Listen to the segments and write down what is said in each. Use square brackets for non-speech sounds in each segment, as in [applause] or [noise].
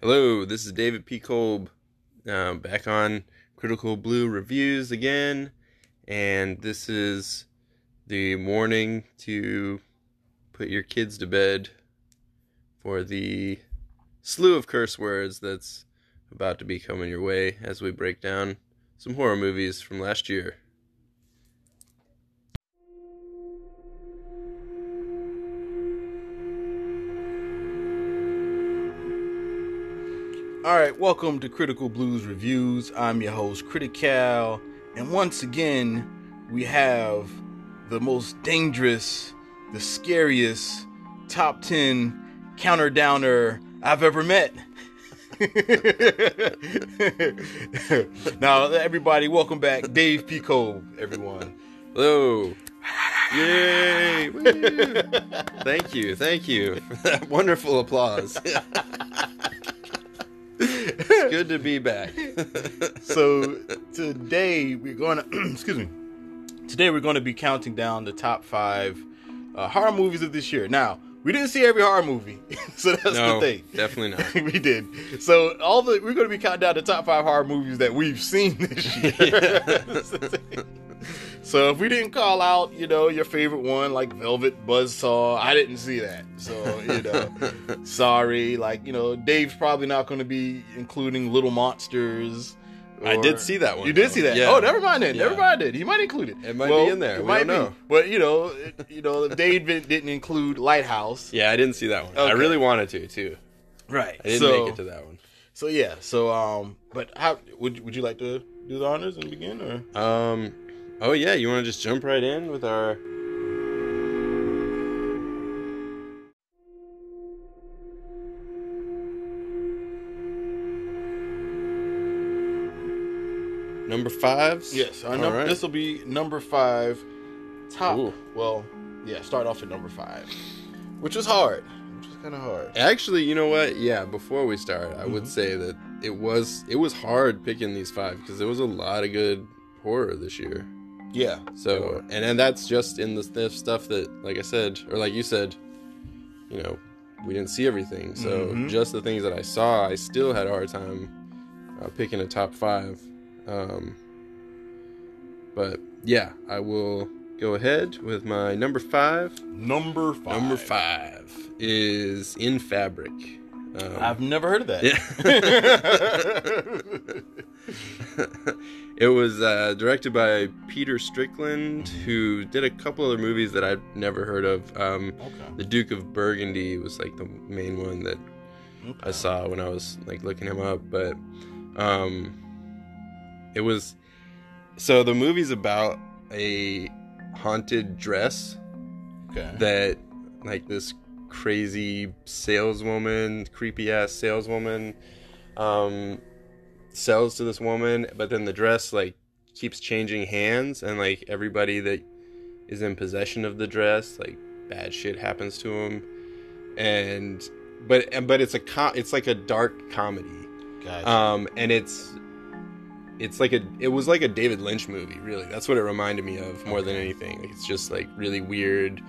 Hello, this is David P. Kolb, uh, back on Critical Blue Reviews again, and this is the morning to put your kids to bed for the slew of curse words that's about to be coming your way as we break down some horror movies from last year. All right, welcome to Critical Blues Reviews. I'm your host, Critical, and once again, we have the most dangerous, the scariest top 10 counter downer I've ever met. [laughs] now, everybody, welcome back. Dave Pico, everyone. Hello. Yay! [laughs] Thank you, thank you for [laughs] that wonderful applause. It's good to be back. [laughs] so today we're going to [clears throat] excuse me. Today we're going to be counting down the top five uh, horror movies of this year. Now we didn't see every horror movie, [laughs] so that's no, the thing. Definitely not. [laughs] we did. So all the we're going to be counting down the top five horror movies that we've seen this year. [laughs] so if we didn't call out, you know, your favorite one like Velvet Buzzsaw, I didn't see that. So you know, [laughs] sorry. Like you know, Dave's probably not going to be including Little Monsters. I did see that one. You did though. see that? Yeah. Oh, never mind then. Yeah. Never mind then. He might include it. It might be in there. It We might don't be. But you know, it, you know, [laughs] Dave didn't include Lighthouse. Yeah, I didn't see that one. I really wanted to too. Right. I didn't so, make it to that one. So yeah. So um, but how would would you like to do the honors and begin or? Um, oh yeah, you want to just jump right in with our? Number fives. Yes. Our num- right. This will be number five. Top. Ooh. Well, yeah. Start off at number five, which was hard. Which was kind of hard. Actually, you know what? Yeah, before we start, I Mm-hmm. would say that it was it was hard picking these five because there was a lot of good horror this year. Yeah. So and and that's just in the st- stuff that, like I said, or like you said, you know, we didn't see everything. So Mhm. just the things that I saw, I still had a hard time uh, picking a top five. Um, but yeah, I will go ahead with my number five. Number five. Number five is In Fabric. Um, I've never heard of that. Yeah. [laughs] [laughs] [laughs] it was uh, directed by Peter Strickland, who did a couple other movies that I've never heard of. Um, okay. the Duke of Burgundy was like the main one that I saw when I was like looking him up, but um, it was so the movie's about a haunted dress Okay. that like this crazy saleswoman, creepy ass saleswoman, um, sells to this woman, but then the dress like keeps changing hands, and like everybody that is in possession of the dress, like bad shit happens to them, and but and- but it's a com- it's like a dark comedy, Gotcha. um, and it's. It's like a, it was like a David Lynch movie, really. That's what it reminded me of more than anything. Like, it's just like really weird,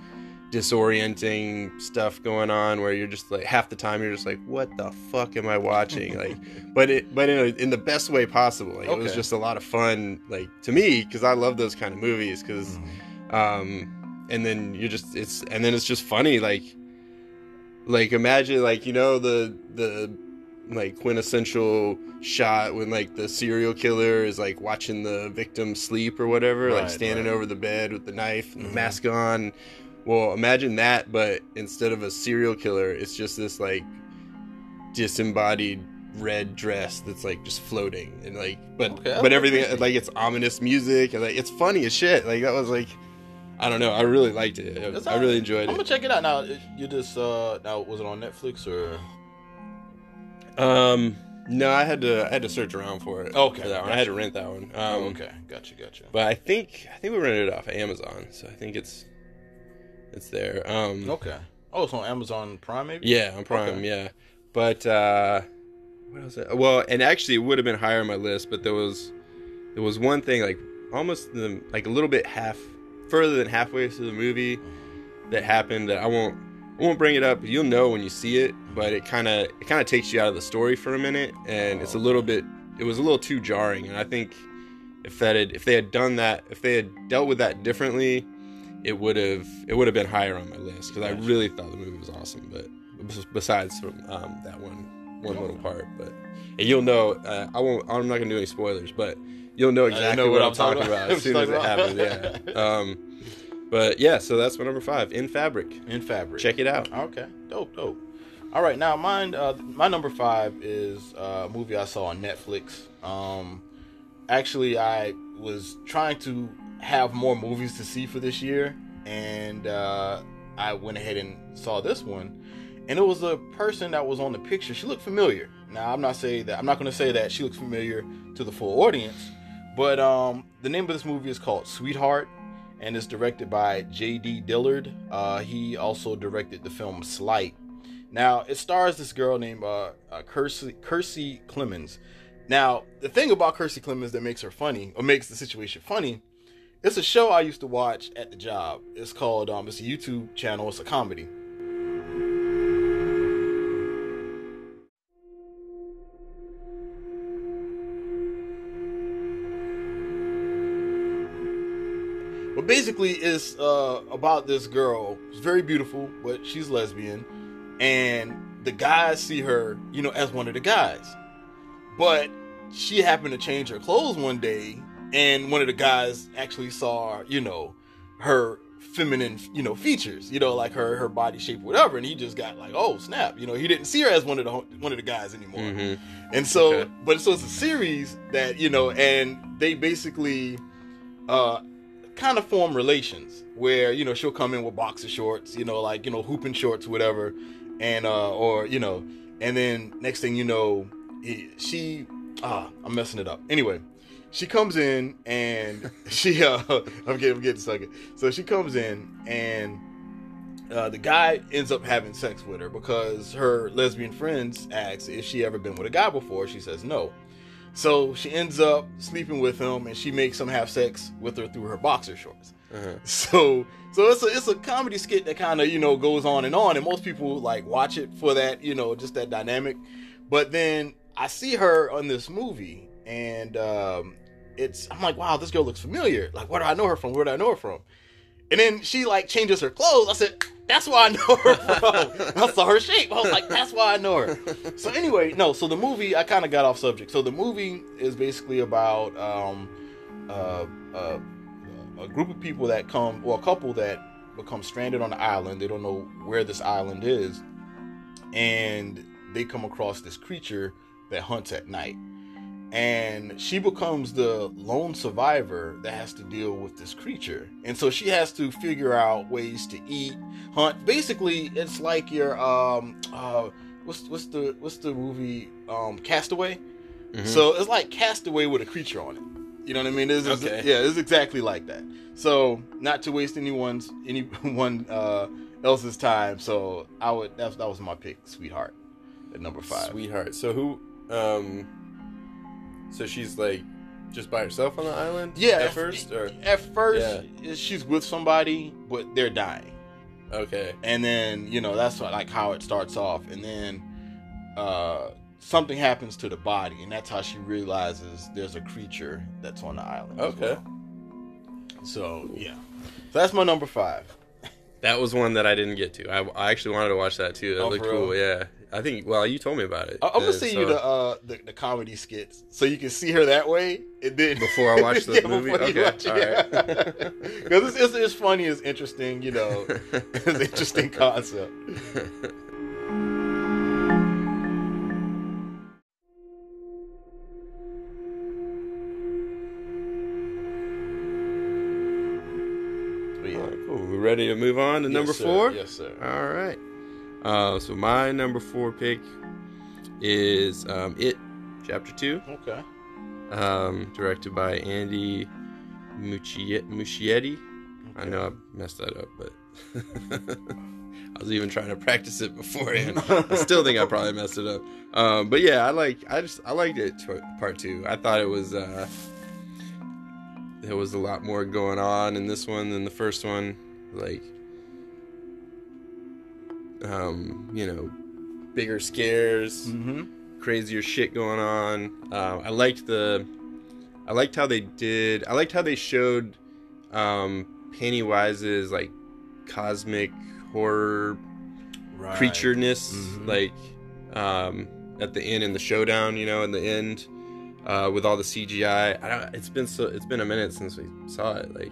disorienting stuff going on where you're just like half the time you're just like what the fuck am i watching like [laughs] but it but in, a, in the best way possible like it was just a lot of fun like to me because i love those kind of movies because Mhm. um and then you're just it's and then it's just funny like like imagine like you know the the like quintessential shot when like the serial killer is like watching the victim sleep or whatever like standing right. over the bed with the knife and the Mhm. mask on well imagine that but instead of a serial killer it's just this like disembodied red dress that's like just floating and like but Okay, but everything like it's ominous music and like it's funny as shit like that was like I don't know. I really liked it. That's I really enjoyed it. I'm gonna check it out now. You just uh now was it on Netflix or Um, no, I had to I had to search around for it. Okay, for that one. I had to rent that one. Um, oh, okay, gotcha, gotcha. But I think I think we rented it off of Amazon, so I think it's it's there. Um, okay. Oh, it's on Amazon Prime, maybe. yeah, on Prime, Okay. yeah. But uh, what else? Well, and actually, it would have been higher on my list, but there was there was one thing like almost the like a little bit half further than halfway through the movie that happened that I won't I won't bring it up. You'll know when you see it, but it kind of it kind of takes you out of the story for a minute, and it's a little bit. It was a little too jarring, and I think if that had if they had done that, if they had dealt with that differently, it would have it would have been higher on my list because I really thought the movie was awesome. But besides from um, that one one little part, but and you'll know. Uh, I won't. I'm not gonna do any spoilers, but you'll know exactly know what, what I'm talking about, about. [laughs] as soon as it happens. Yeah. [laughs] Um, but yeah, so that's my number five in fabric. In fabric. Check it out. Okay, dope, dope. All right, now mine. Uh, my number five is uh, a movie I saw on Netflix. Um, actually, I was trying to have more movies to see for this year, and uh, I went ahead and saw this one. And it was a person that was on the picture. She looked familiar. Now, I'm not saying that. I'm not going to say that she looks familiar to the full audience, but um, the name of this movie is called Sweetheart, and it's directed by J.D. Dillard. Uh, he also directed the film Sleight. Now, it stars this girl named uh, uh, Kiersey, Kiersey Clemons. Now, the thing about Kiersey Clemons that makes her funny, or makes the situation funny, it's a show I used to watch at the job. It's called, um, it's a YouTube channel, it's a comedy. But basically, it's uh, about this girl. She's very beautiful, but she's lesbian, and the guys see her, you know, as one of the guys. But she happened to change her clothes one day, and one of the guys actually saw, you know, her feminine, you know, features, you know, like her her body shape, whatever, and he just got like, oh snap, you know, he didn't see her as one of the one of the guys anymore. hmm And so, Okay. but so it's a series that you know, and they basically uh kind of form relations where you know she'll come in with boxer shorts, you know, like you know hooping shorts, whatever, and uh or you know, and then next thing you know, he- she ah I'm messing it up. Anyway, she comes in and [laughs] she uh I'm getting I'm getting sucked. So she comes in and uh, the guy ends up having sex with her because her lesbian friends ask if she ever been with a guy before. She says no. So she ends up sleeping with him, and she makes him have sex with her through her boxer shorts. Uh-huh. [laughs] So, so it's a it's a comedy skit that kind of you know goes on and on, and most people like watch it for that you know just that dynamic. But then I see her on this movie, and um, it's I'm like, wow, this girl looks familiar. Like, where do I know her from? Where do I know her from? And then she like changes her clothes. I said, that's why I know her from. I saw her shape. I was like, that's why I know her. So anyway, no. So the movie, I kind of got off subject. So the movie is basically about um, uh, uh, a group of people that come, or a couple that become stranded on the island. They don't know where this island is, and they come across this creature that hunts at night. And she becomes the lone survivor that has to deal with this creature. And so she has to figure out ways to eat, hunt. Basically, it's like your um uh what's what's the what's the movie um Castaway? Mhm. So it's like Castaway with a creature on it. You know what I mean? It's, it's- Okay. yeah, it's exactly like that. So not to waste anyone's anyone [laughs] uh, else's time. So I would that, that was my pick, Sweetheart, at number five. Sweetheart. So who? Um. So she's like just by herself on the island. Yeah, At at- first, or At first, she's with somebody, but they're dying, okay. and then you know that's what, like how it starts off, and then uh, something happens to the body, and that's how she realizes there's a creature that's on the island. Okay. well. So yeah, so that's my number five. That was one that I didn't get to. I, I actually wanted to watch that too. That Oh, looked cool. Yeah. I think. Well, you told me about it. I'm gonna Uh, send so- you the, uh, the the comedy skits so you can see her that way, and then Before I watch [laughs] the Yeah, movie? Okay, watch it. Because [laughs] it's, it's, it's funny, it's interesting, you know, [laughs] it's an interesting concept. But yeah. All right, cool. We ready to move on to Yes, number sir. four? Yes, sir. All right. Uh, so my number four pick is um, It, Chapter Two, Okay. um, directed by Andy Muschie- Muschietti. I know I messed that up, but [laughs] I was even trying to practice it beforehand. [laughs] I still think I probably messed it up. Um, but yeah, I like I just I liked it part two. I thought it was uh, there was a lot more going on in this one than the first one. Like um, you know, bigger scares, Mm-hmm. crazier shit going on. Uh, I liked the, I liked how they did. I liked how they showed um, Pennywise's like cosmic horror Right. creatureness, Mhm. like um, at the end in the showdown. You know, in the end. Uh, with all the CGI, I don't, it's been so it's been a minute since we saw it. Like,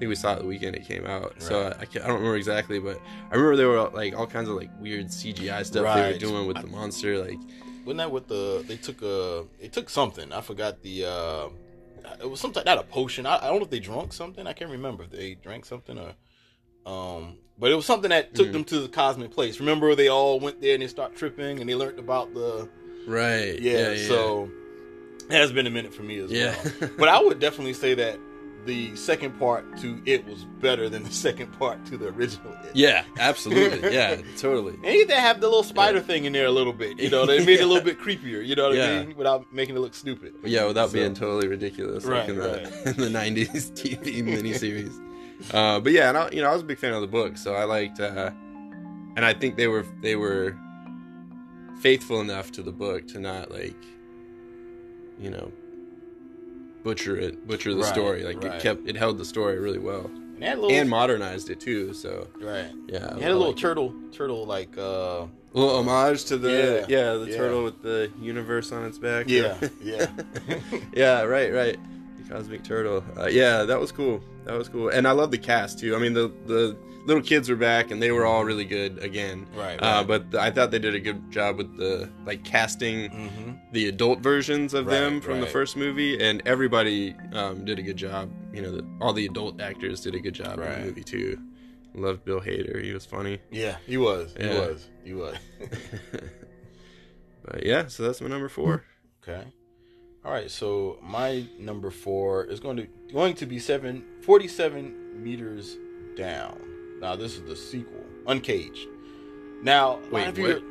think we saw it the weekend it came out, so Right. I, I don't remember exactly, but I remember there were like all kinds of like weird CGI stuff they were doing with the monster. Like, Wasn't that with the they took a they took something? I forgot the uh it was something not a potion. I, I don't know if they drunk something. I can't remember if they drank something or um but it was something that took Mhm. them to the cosmic place. Remember they all went there and they start tripping and they learned about the right? yeah, so it has been a minute for me as yeah, well. [laughs] But I would definitely say that the second part to it was better than the [laughs] second part to the original it. yeah, absolutely, yeah, [laughs] totally. And you have the little spider thing in there a little bit. You know, they made it a little [laughs] bit creepier. You know what Yeah. I mean? Without making it look stupid. Yeah, without So- being totally ridiculous, Right, like in the in the '90s TV miniseries. uh, but yeah, and I, you know, I was a big fan of the book, so I liked, uh, and I think they were they were faithful enough to the book to not like, you know, butcher it, butcher the Right, story. Like right. it kept it held the story really well And little, and modernized it too. So right. yeah, You had a little liked it. turtle, turtle like, uh, A little homage to the Yeah, yeah, the yeah. turtle with the universe on its back. yeah, [laughs] yeah. yeah, right, right. Cosmic turtle. Uh, yeah, that was cool. That was cool, and I love the cast too. I mean, the the little kids were back, and they were all really good again. right, Uh, right. but I thought they did a good job with the like casting hmm the adult versions of Right, them from the first movie, and everybody um, did a good job. You know, the, all the adult actors did a good job in the movie too. Loved Bill Hader; he was funny. Yeah, he was. He Yeah. was. He was. [laughs] but yeah, so that's my number four. Okay. All right. So my number four is going to going to be seven, 47 meters down. Now this is the sequel, Uncaged. Now, Wait, what?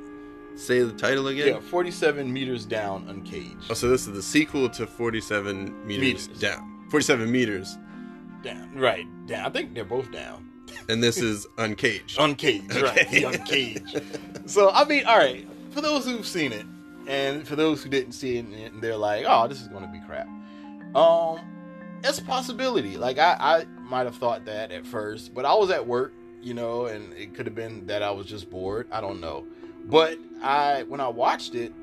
Say the title again. Yeah, 47 meters down, Uncaged. Oh, so this is the sequel to 47 meters, Meters. down. 47 meters. Down. Right. Down. I think they're both down. And this is Uncaged. Uncaged, right? The Uncaged. so I mean, all right. For those who've seen it, and for those who didn't see it, and they're like, "Oh, this is going to be crap." Um, it's a possibility. Like I, I might have thought that at first, but I was at work, you know, and it could have been that I was just bored. I don't know. But I, when I watched it,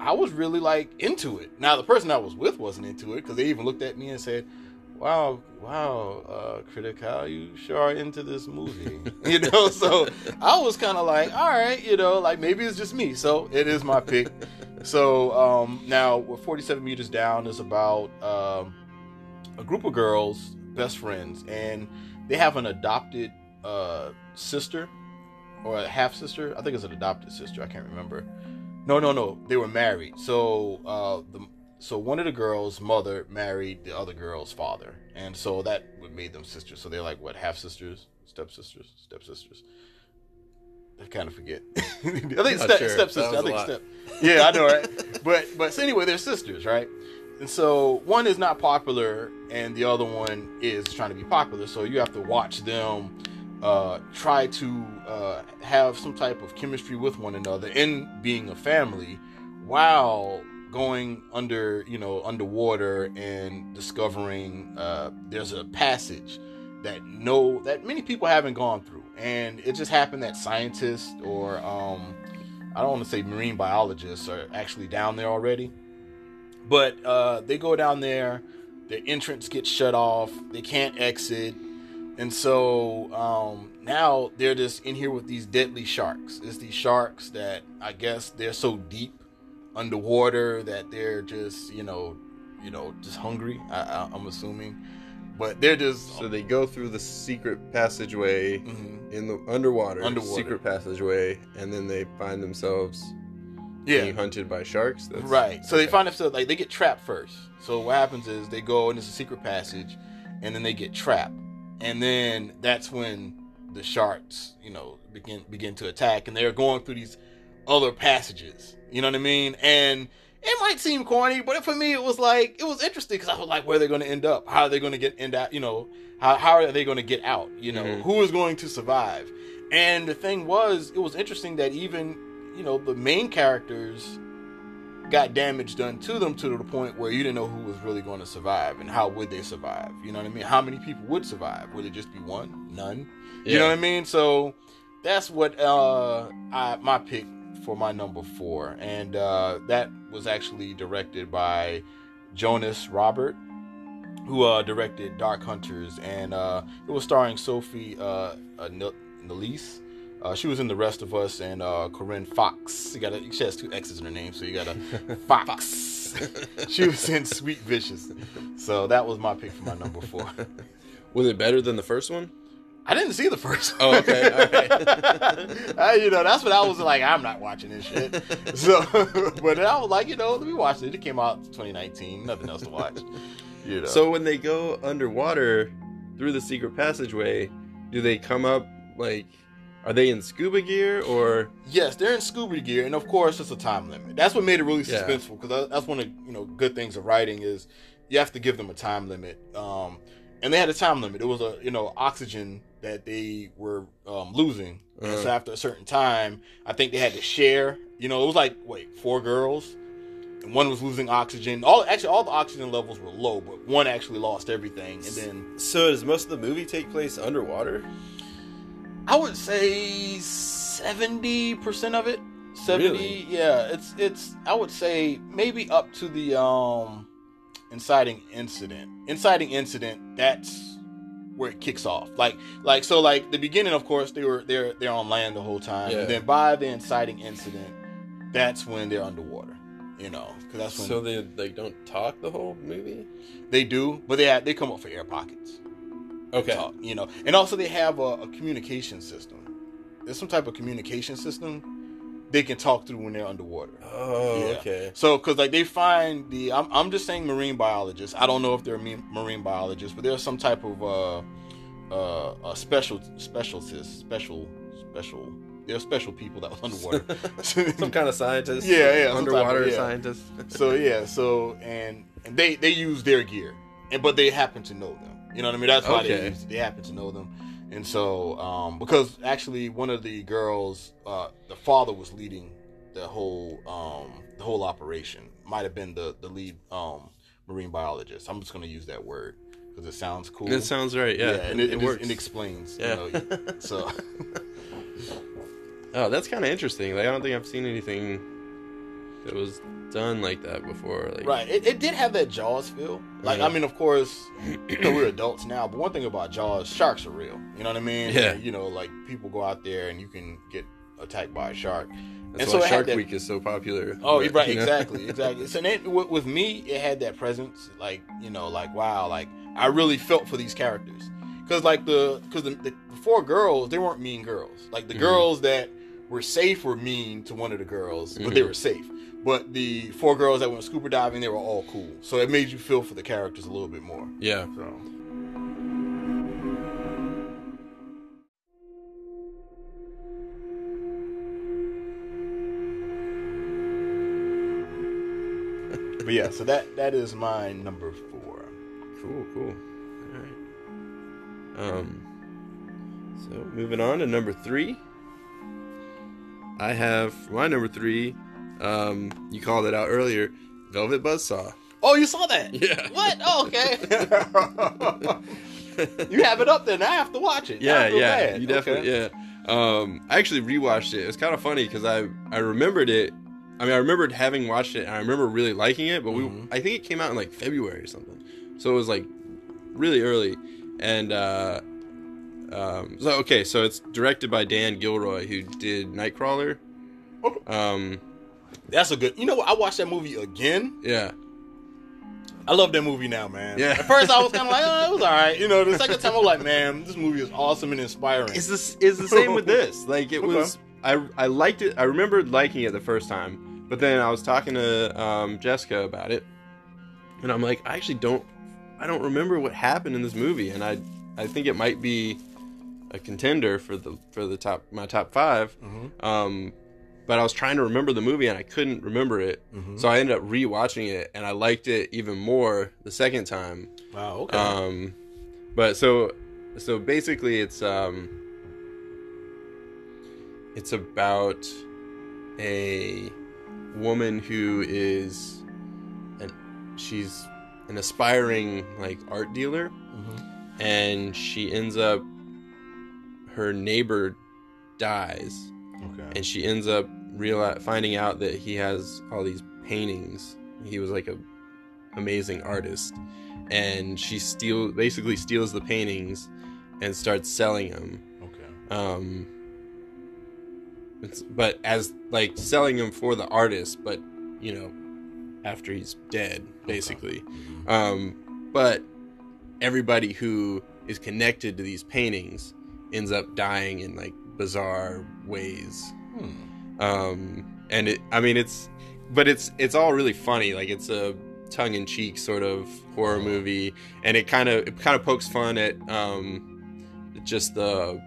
I was really like into it. Now the person I was with wasn't into it because they even looked at me and said, "Wow, wow, uh, critic, how you sure are into this movie?" [laughs] you know, so I was kind of like, "All right, you know, like maybe it's just me." So it is my pick. So um, now we're 47 meters down is about um, a group of girls, best friends, and they have an adopted uh, sister or a half sister. I think it's an adopted sister. I can't remember. No, no, no. They were married. So uh, the so one of the girls' mother married the other girl's father, and so that made them sisters. So they're like what half sisters, step sisters, step sisters. I kind of forget. [laughs] I think Not step, sure. step That sister. was think step. Yeah, I know, right? [laughs] but but so anyway, they're sisters, right? And so one is not popular, and the other one is trying to be popular. So you have to watch them uh, try to uh, have some type of chemistry with one another and being a family, while going under, you know, underwater and discovering uh, there's a passage that no that many people haven't gone through, and it just happened that scientists or um, I don't want to say marine biologists are actually down there already, but uh, they go down there. Their entrance gets shut off. They can't exit, and so um, now they're just in here with these deadly sharks. It's these sharks that I guess they're so deep underwater that they're just you know, you know, just hungry. I, I, I'm assuming, but they're just So they go through the secret passageway Mhm. in the underwater, Underwater. secret passageway, and then they find themselves yeah. being hunted by sharks. That's, Right. So they find themselves like they get trapped first. So what happens is they go and it's a secret passage, and then they get trapped, and then that's when the sharks, you know, begin begin to attack, and they're going through these other passages. You know what I mean? And it might seem corny, but for me, it was like it was interesting because I was like, where are they going to end up? How are they going to get end out? You know, how how are they going to get out? You know, Mhm. who is going to survive? And the thing was, it was interesting that even you know the main characters got damage done to them to the point where you didn't know who was really going to survive and how would they survive. You know what I mean? How many people would survive? Would it just be one? None? You know what I mean? So that's what uh I, my pick for my number four, and uh, that was actually directed by Jonas Robert, who uh, directed Dark Hunters, and uh, it was starring Sophie uh, uh, N- Uh, she was in The Rest of Us and uh, Corinne Foxx. You got a, she has two X's in her name, so you got a [laughs] Foxx. [laughs] she was in Sweet Vicious. So that was my pick for my number four. [laughs] Was it better than the first one? I didn't see the first. Oh, okay, all right. [laughs] I, you know, that's what I was like. I'm not watching this shit. [laughs] So, [laughs] but I was like, you know, let me watch it. It came out 2019. Nothing else to watch. You know. So when they go underwater through the secret passageway, do they come up like? Are they in scuba gear or? yes, they're in scuba gear, and of course, it's a time limit. That's what made it really suspenseful because that's one of you know good things of writing is you have to give them a time limit. Um, and they had a time limit. It was a you know oxygen that they were um, losing. And so Uh. after a certain time, I think they had to share. You know, it was like wait four girls. And one was losing oxygen. All actually, all the oxygen levels were low, but one actually lost everything. And then So does most of the movie take place underwater? I would say seventy percent of it. Seventy, Really? yeah. It's it's. I would say maybe up to the um inciting incident. Inciting incident. That's where it kicks off. Like like so like the beginning. Of course, they were they're they're on land the whole time, Yeah. and then by the inciting incident, that's when they're underwater. You know, because that's when So they like don't talk the whole movie? they do. But they have, they come up for air pockets. Okay. talk, you know. And also they have a, a communication system. There's some type of communication system they can talk through when they're underwater. Oh, Yeah. okay. So, because like they find the, I'm, I'm just saying marine biologists. I don't know if they're marine biologists, but there's some type of uh, uh, uh special specialists, special special. They're special people that was [laughs] underwater. Some [laughs] kind of scientist. Yeah, yeah, some type of- Underwater yeah. scientist. so yeah, so and, and they they use their gear, and but they happen to know them. You know what I mean? That's why they use, they happen to know them, and so um, because actually one of the girls, uh, the father was leading the whole um, the whole operation. Might have been the the lead um, marine biologist. I'm just gonna use that word because it sounds cool. It sounds right. Yeah, yeah and it, it, it, works. it explains. yeah. You know, [laughs] so oh, that's kind of interesting. Like I don't think I've seen anything that was done like that before. Like, Right. It, it did have that Jaws feel. Like, Yeah. I mean, of course, you know, we're adults now, but one thing about Jaws, sharks are real. You know what I mean? Yeah. You know, like people go out there and you can get attacked by a shark. That's And why so Shark that- Week is so popular. Oh, But, right. you know? Exactly. [laughs] Exactly. So then with, with me, it had that presence. Like, you know, like wow, like I really felt for these characters because like the because the, the, four girls, they weren't mean girls. Like the Mhm. girls that were safe were mean to one of the girls, but they Mhm. were safe. But the four girls that went scuba diving, they were all cool. So it made you feel for the characters a little bit more. Yeah. So But yeah, so that that is my number four. Cool. Cool. All right. Um. So moving on to number three. I have my number three. Um, you called it out earlier. Velvet Buzzsaw. Oh, you saw that? Yeah. What? Oh, okay. [laughs] you have it up there. Now I have to watch it. Yeah, yeah, bad. you definitely, Okay. yeah. Um, I actually rewatched it. It's kind of funny because I I remembered it. I mean, I remembered having watched it, and I remember really liking it. But we, Mhm. I think it came out in like February or something, so it was like really early. And uh, um, so okay, so it's directed by Dan Gilroy, who did Nightcrawler. Um, That's a good. You know what? I watched that movie again. yeah, I love that movie now, man. Yeah. At first, I was kind of like, oh, it was all right. You know, the second time, I was like, [laughs] man, this movie is awesome and inspiring. it's this is the same with this. [laughs] Like it Okay. was, I I liked it. I remembered liking it the first time, but then I was talking to um, Jessica about it, and I'm like, I actually don't, I don't remember what happened in this movie, and I I think it might be a contender for the for the top my top five. Mhm. Um, but I was trying to remember the movie and I couldn't remember it. Mhm. So I ended up rewatching it and I liked it even more the second time. Wow. Okay. Um, but so so basically, it's um, it's about a woman who is an she's an aspiring like art dealer, Mhm. and she ends up her neighbor dies, Okay. and she ends up reali- finding out that he has all these paintings. He was like a amazing artist, and she steal basically steals the paintings and starts selling them. Okay. Um, but as like selling them for the artist, but you know, after he's dead, basically. Um, but everybody who is connected to these paintings ends up dying in like bizarre ways. Hmm. Um, and it, I mean, it's, but it's it's all really funny. Like it's a tongue-in-cheek sort of horror movie, and it kind of it kind of pokes fun at um, just the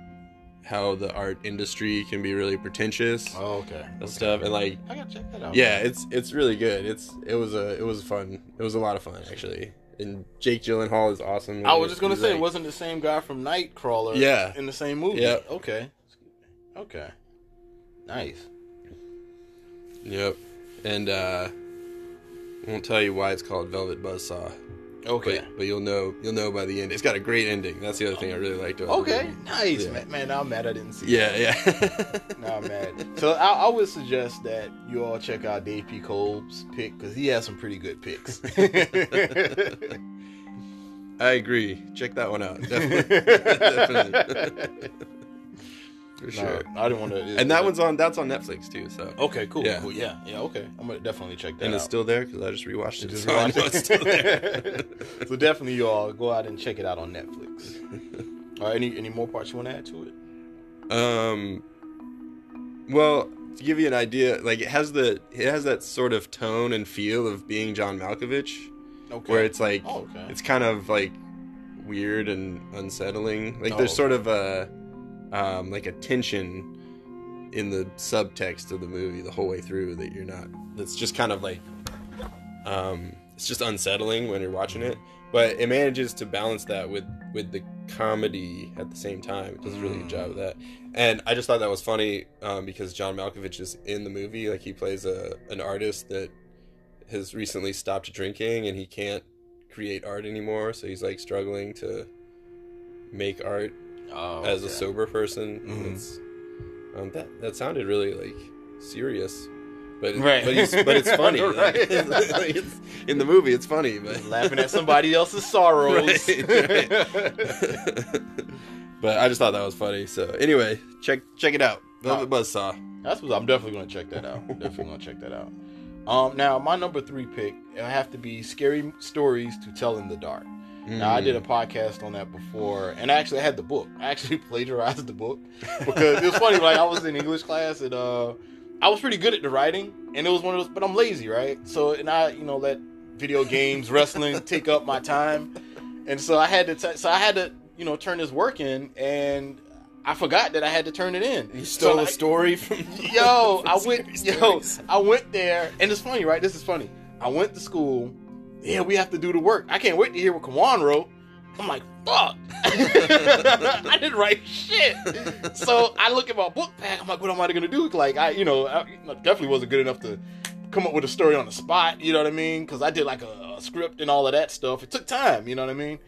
how the art industry can be really pretentious Oh, okay. and stuff, and like I gotta check that out. yeah, it's it's really good. It's it was a it was fun. It was a lot of fun actually. And Jake Gyllenhaal is awesome. I was just gonna say, like- it wasn't the same guy from Nightcrawler. Yeah. In the same movie. Yeah. Okay. Okay. Nice. Yep. And uh I won't tell you why it's called Velvet Buzzsaw. Okay. But, but you'll know you'll know by the end. It's got a great ending. That's the other thing I really liked about Okay. Nice, Yeah. man. Man, I'm mad I didn't see. It. Yeah, that. yeah. Now I'm mad. So I, I would suggest that you all check out Dave P. Cole's pick because he has some pretty good picks. [laughs] [laughs] I agree. Check that one out. Definitely. [laughs] Definitely. For sure. No, I didn't want to. And that one's on that's on Netflix too, so okay. Cool. Yeah. Cool. Yeah. Yeah. Okay. I'm gonna definitely check that and out. it's still there because I just rewatched it. Just so I watch know it's still there. [laughs] so definitely, you all go out and check it out on Netflix. All right. Any any more parts you want to add to it? Um, well, to give you an idea, like it has the it has that sort of tone and feel of being John Malkovich, Okay. where it's like Oh, okay. it's kind of like weird and unsettling. Like Oh, there's okay. sort of a um, like a tension in the subtext of the movie the whole way through that you're not. That's just kind of like um, it's just unsettling when you're watching it. But it manages to balance that with with the comedy at the same time. It does a really good job of that. And I just thought that was funny um, because John Malkovich is in the movie. Like he plays a an artist that has recently stopped drinking and he can't create art anymore. So he's like struggling to make art Oh, as a sober person. Mhm. It's, um, that that sounded really like serious. But, Right. but, he's, but it's funny. [laughs] Right. [laughs] Like, it's- in the movie, it's funny. But laughing at somebody else's sorrows. [laughs] Right, but I just thought that was funny. So anyway, check check it out. Velvet Buzzsaw. That's what I'm definitely gonna check that out. Definitely gonna check that out. Um, now my number three pick it have to be scary stories to tell in the dark. Now I Mm. did a podcast on that before, and actually I had the book. I actually [laughs] plagiarized the book because it was funny. Like I was in English class, and uh, I was pretty good at the writing, and it was one of those. But I'm lazy, right? So and I, you know, let video games, wrestling [laughs] take up my time, and so I had to. T- so I had to, you know, turn this work in, and I forgot that I had to turn it in. You So stole I- a story from [laughs] yo, I went, yo, I went there, and it's funny, right? This is funny. I went to school. Yeah, we have to do the work. I can't wait to hear what Kawan wrote. I'm like, fuck. [laughs] I didn't write shit. So I look at my book pack. I'm like, what am I gonna do? Like, I, you know, I definitely wasn't good enough to come up with a story on the spot. You know what I mean? Because I did like a, a script and all of that stuff. It took time. You know what I mean?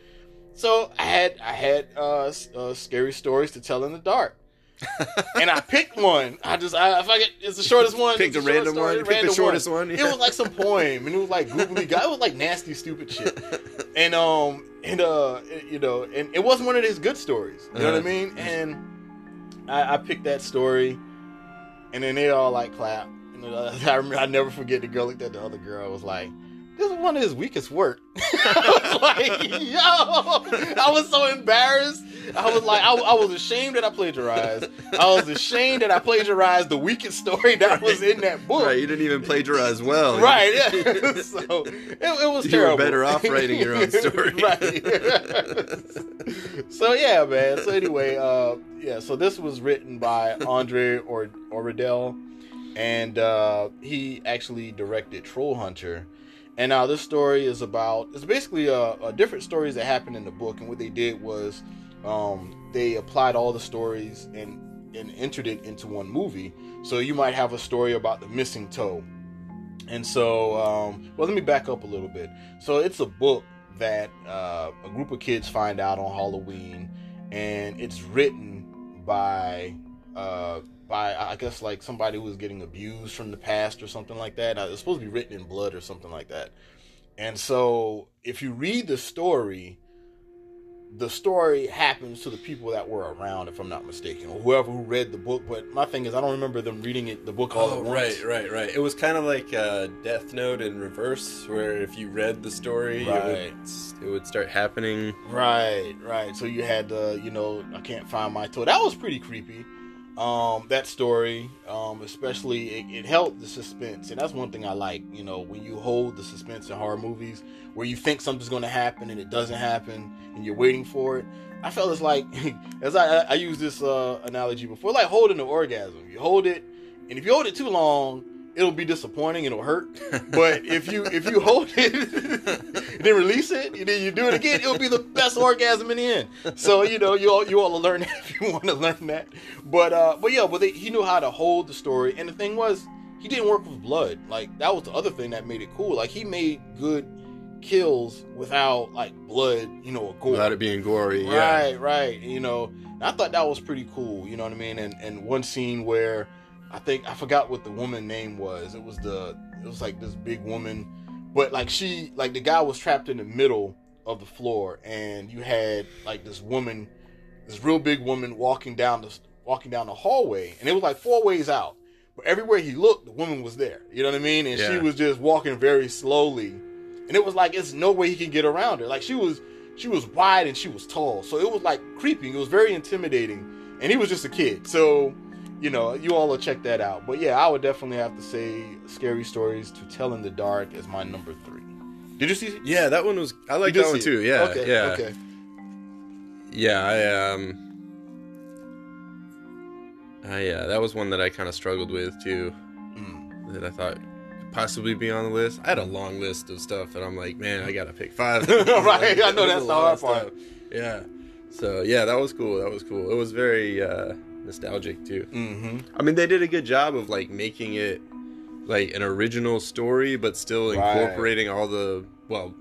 So I had I had uh, uh, scary stories to tell in the dark [laughs] and I picked one. I just, I, if I get, it's the shortest one. Picked a random story, one? Picked the shortest one? It was like some poem, and it was like googly guy. It was like nasty, stupid shit. [laughs] And um, and uh, you know, and it wasn't one of his good stories. You know what I Uh-huh. mean? And I, I picked that story, and then they all like clap. And uh, [laughs] I remember, I never forget the girl looked at the other girl. Was like. This is one of his weakest work. I was like, yo, I was so embarrassed. I was like, I, I was ashamed that I plagiarized. I was ashamed that I plagiarized the weakest story that was in that book. Right, you didn't even plagiarize well. [laughs] Right, yeah. [laughs] so it, it was [laughs] You were terrible. better off writing your own story. right. so yeah, man. So anyway, uh, yeah. So this was written by Andre or Oradell, and uh, he actually directed Troll Hunter. And now this story is about it's basically a, a different stories that happened in the book, and what they did was um, they applied all the stories and and entered it into one movie. So you might have a story about the missing toe. And so, um, well, let me back up a little bit. So it's a book that uh, a group of kids find out on Halloween, and it's written by uh, by I guess like somebody who was getting abused from the past or something like that. It's supposed to be written in blood or something like that. And so, if you read the story, the story happens to the people that were around, if I'm not mistaken, or whoever who read the book. But my thing is, I don't remember them reading it, the book all oh, at once. right, right, right. It was kind of like uh, Death Note in reverse, where if you read the story, Right. it, would, it would start happening. Right, right. So you had the, you know, I can't find my toe. That was pretty creepy. Um, that story, um, especially it, it held the suspense, and that's one thing I like. You know, when you hold the suspense in horror movies, where you think something's going to happen and it doesn't happen, and you're waiting for it. I felt it's like, [laughs] as I I used this uh, analogy before, like holding an orgasm. You hold it, and if you hold it too long, it'll be disappointing. It'll hurt. [laughs] But if you if you hold it, and [laughs] then release it, and then you do it again, it'll be the best orgasm in the end. So you know you all you all learn [laughs] that if you want to learn that. But uh, but yeah, but they, he knew how to hold the story, and the thing was, he didn't work with blood. Like that was the other thing that made it cool. Like he made good kills without like blood, you know, or gore. Without it being gory. Yeah. Right, right. You know, I thought that was pretty cool. You know what I mean? And and one scene where I think I forgot what the woman name was. It was the it was like this big woman, but like she like the guy was trapped in the middle of the floor, and you had like this woman, this real big woman walking down the walking down the hallway, and it was like four ways out. But everywhere he looked, the woman was there. You know what I mean? And she was just walking very slowly, and it was like it's no way he can get around her. Like she was she was wide and she was tall, so it was like creeping. It was very intimidating, and he was just a kid. So, you know, you all will check that out. But yeah, I would definitely have to say "Scary Stories to Tell in the Dark" as my number three. Did you see it? Yeah, that one was. I like that one it? too. Yeah, Okay. yeah, Okay. yeah. I um, I uh, that was one that I kind of struggled with too. Mm. That I thought could possibly be on the list. I had a long list of stuff, and I'm like, man, I gotta pick five. [laughs] [laughs] Right, I know that's the hard part. stuff. Yeah. So yeah, that was cool. That was cool. It was very uh, nostalgic too. Mm-hmm. I mean, they did a good job of like making it like an original story, but still Right. incorporating all the well,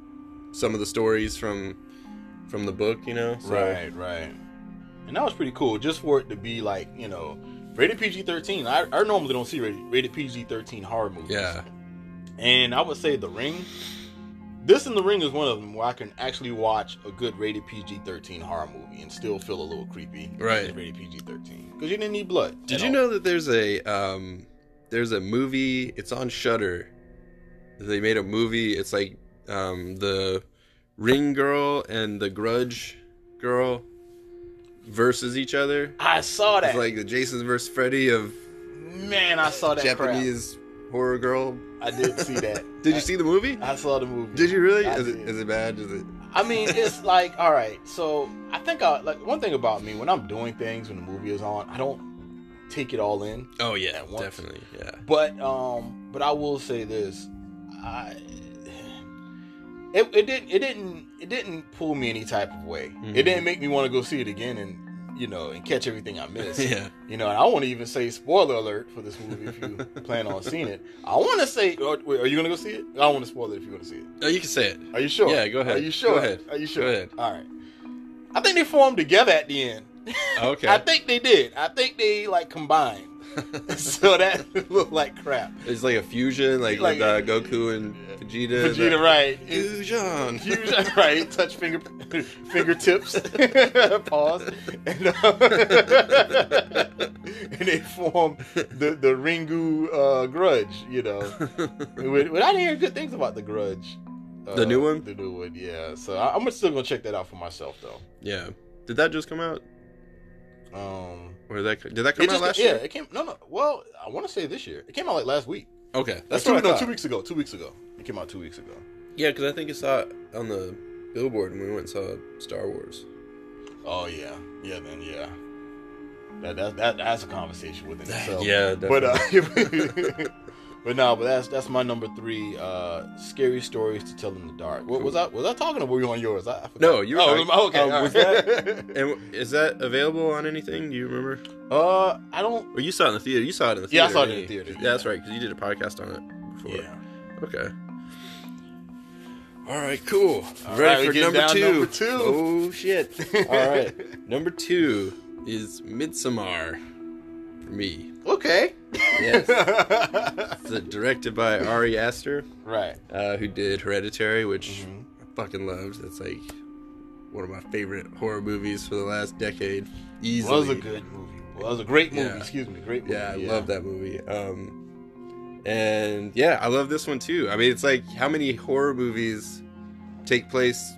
some of the stories from from the book. You know, So- Right, right. And that was pretty cool, just for it to be like you know rated PG thirteen. I, I normally don't see rated, rated PG thirteen horror movies. Yeah, And I would say The Ring. This and The Ring is one of them where I can actually watch a good rated PG thirteen horror movie and still feel a little creepy. Right. Rated PG thirteen because you didn't need blood. Did you all. know that there's a um there's a movie, it's on Shudder. They made a movie, it's like um the Ring girl and the Grudge girl versus each other. I saw that. It's like the Jason versus Freddy of Man, I saw that Japanese horror girl. I did see that. [laughs] Did you see the movie? I saw the movie. Did you really? I Is it, is it bad? Is it? I mean, it's like, all right. So I think I like one thing about me when I'm doing things when the movie is on, I don't take it all in. Oh yeah, once. definitely. Yeah. But um, but I will say this, I it, it didn't it didn't it didn't pull me any type of way. Mhm. It didn't make me want to go see it again and you know and catch everything I missed. [laughs] Yeah. You know, and I want to even say spoiler alert for this movie if you [laughs] plan on seeing it. I want to say, or, wait, are you gonna go see it? I don't want to spoil it if you're gonna see it. Oh, you can say it. Are you sure? Yeah, go ahead. Are you sure? Go ahead. Are you sure? Go ahead. All right. I think they formed together at the end. Okay. [laughs] I think they did. I think they like combined. [laughs] so that [laughs] looked like crap. it's like a fusion, like, Like- with uh, Goku and Vegeta. Vegeta, the- right? Fusion. [laughs] Fusion, right? Touch finger, fingertips. Pause. And, uh, and they form the the Ringu uh, Grudge. You know, with- I didn't hear good things about the Grudge. Uh, The new one? The new one, yeah. So I, I'm still gonna check that out for myself, though. Yeah. Did that just come out? Um, Or did that did that come it out just, last yeah, year? Yeah, it came. No, no. Well, I want to say this year. It came out like last week. Okay, That's that's two, what I no, thought. two weeks ago. Two weeks ago. It came out two weeks ago. Yeah, because I think I saw it on the billboard when we went and saw Star Wars. Oh yeah, yeah, then yeah. that, that, that that's a conversation within itself. Yeah, but uh, [laughs] [laughs] but no, but that's that's my number three. Uh, scary stories to tell in the dark. What was I was I talking were you on yours? I, I. No, you're oh, okay. Was right. [laughs] And is that available on anything? Do you remember? uh, I don't. Or you saw it in the theater? You saw it in the Yeah, I theater. saw it in the theater, Yeah, that's right. Because you did a podcast on it before. Yeah. Okay. All right, cool. All Ready right, for number two. number two. Oh shit! [laughs] All right, number two is Midsommar for me. Okay. Yes, [laughs] it's directed by Ari Aster, right. uh, who did Hereditary, which Mhm. I fucking loved. It's like one of my favorite horror movies for the last decade. Easily, It Was a good movie. Was a great movie. Yeah. Excuse me. Great movie. Yeah, I love that movie. Um, and yeah, I love this one too. I mean, it's like how many horror movies take place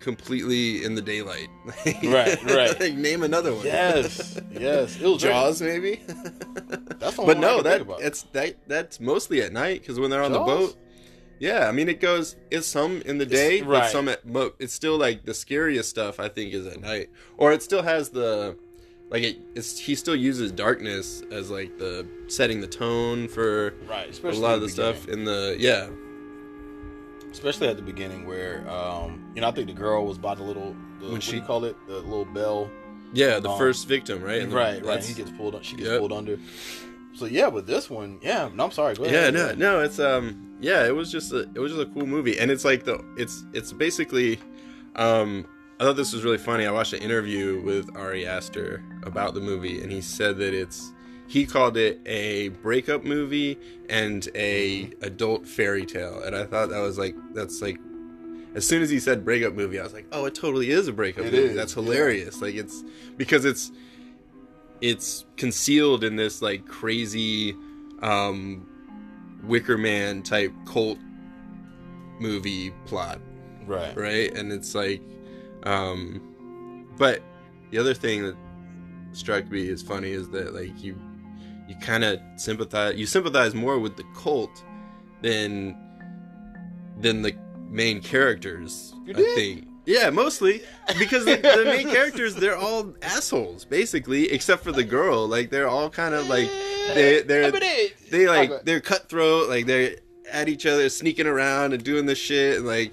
completely in the daylight? [laughs] Right, right. like, name another one. Yes. Yes. It was Jaws maybe. [laughs] That's the but no, that it's that that's mostly at night because when they're on Jaws? the boat. Yeah, I mean it goes. It's some in the It's- day, but some at mo- It's still like the scariest stuff. I think is at night, or it still has the like it. It's he still uses darkness as like the setting the tone for right. a lot of the beginning. stuff in the yeah especially at the beginning where um you know I think the girl was by the little the, When she- called it? The little bell? Yeah the Um, first victim right? And the- right right. he gets pulled she gets Yep. pulled under. So yeah but this one yeah no I'm sorry go yeah no no it's um yeah it was just a it was just a cool movie. And it's like the it's it's basically um I thought this was really funny. I watched an interview with Ari Aster about the movie and he said that it's he called it a breakup movie and a adult fairy tale. And I thought that was like that's like as soon as he said breakup movie I was like oh it totally is a breakup It movie. is, that's yeah. hilarious. Like it's because it's it's concealed in this like crazy um Wicker Man type cult movie plot, right. Right? And it's like um but the other thing that struck me as funny is that like you you kind of sympathize you sympathize more with the cult than than the main characters You I think. Yeah mostly. Because the, the main [laughs] characters they're all assholes basically except for the girl. Like they're all kind of like they they're they, they like they're cutthroat. Like they're at each other sneaking around and doing this shit and like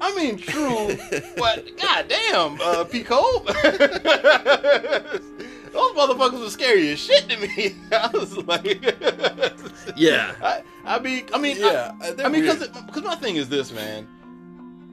I mean true [laughs] but goddamn uh Pico [laughs] those motherfuckers were scary as shit to me [laughs] I was like yeah I I be I mean yeah I, I mean, because because my thing is this, man.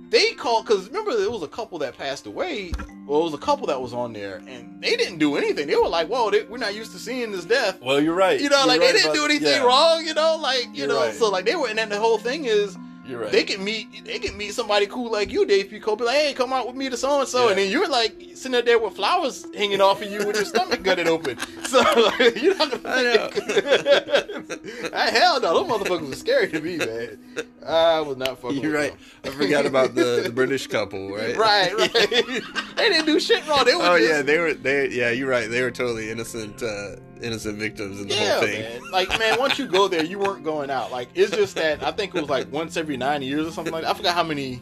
They called because remember there was a couple that passed away. Well, it was a couple that was on there, and they didn't do anything. They were like, "Whoa, they, we're not used to seeing this death." well you're right You know, You're like right they didn't about- do anything yeah, wrong. You know, like you You're know, right. so like they were, and then the whole thing is you're right they can meet they can meet somebody cool like you, Dave Pico, be like, "Hey, come out with me to so and so," and then you're like sitting up there with flowers hanging off of you with your stomach gutted open. [laughs] So like, you're not gonna. I know. Ah, [laughs] hell no, those motherfuckers were scary to me, man. I was not fucking. you're with right them. I forgot about the, the [laughs] British couple right Right, right. they didn't do shit wrong. They were oh just, yeah they were they yeah you're right they were totally innocent uh innocent victims in the yeah, whole thing man. Like, man, once you go there, you weren't going out. Like, it's just that I think it was like once every nine years or something like that. I forgot how many.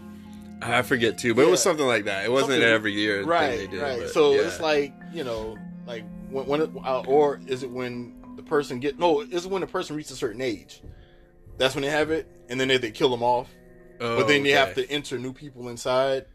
I forget too but it was something like that it wasn't Something- every year Right, they did, right. So yeah. it's like you know, like when, when it, uh, or is it when the person get no? Is it when the person reaches a certain age? That's when they have it, and then they, they kill them off. Oh, but then you have to enter new people inside.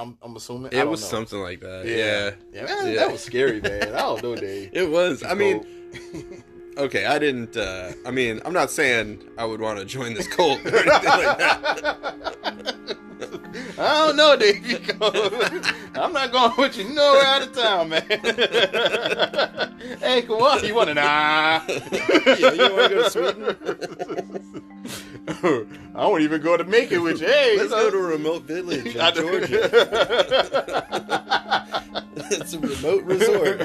I'm, I'm assuming. It was know. something like that Yeah, yeah yeah, man, Yeah. that was scary, man. I don't know, Dave. [laughs] it was I mean [laughs] okay, I didn't. Uh, I mean, I'm not saying I would want to join this cult or anything like that. [laughs] I don't know, Dave. I'm not going with you nowhere out of town, man. hey, come on, you want to nah? Yeah, you wanna go to Sweden? [laughs] I won't even go to make it with you. Hey, Let's go to a remote village in. [laughs] Georgia. [laughs] it's a remote resort.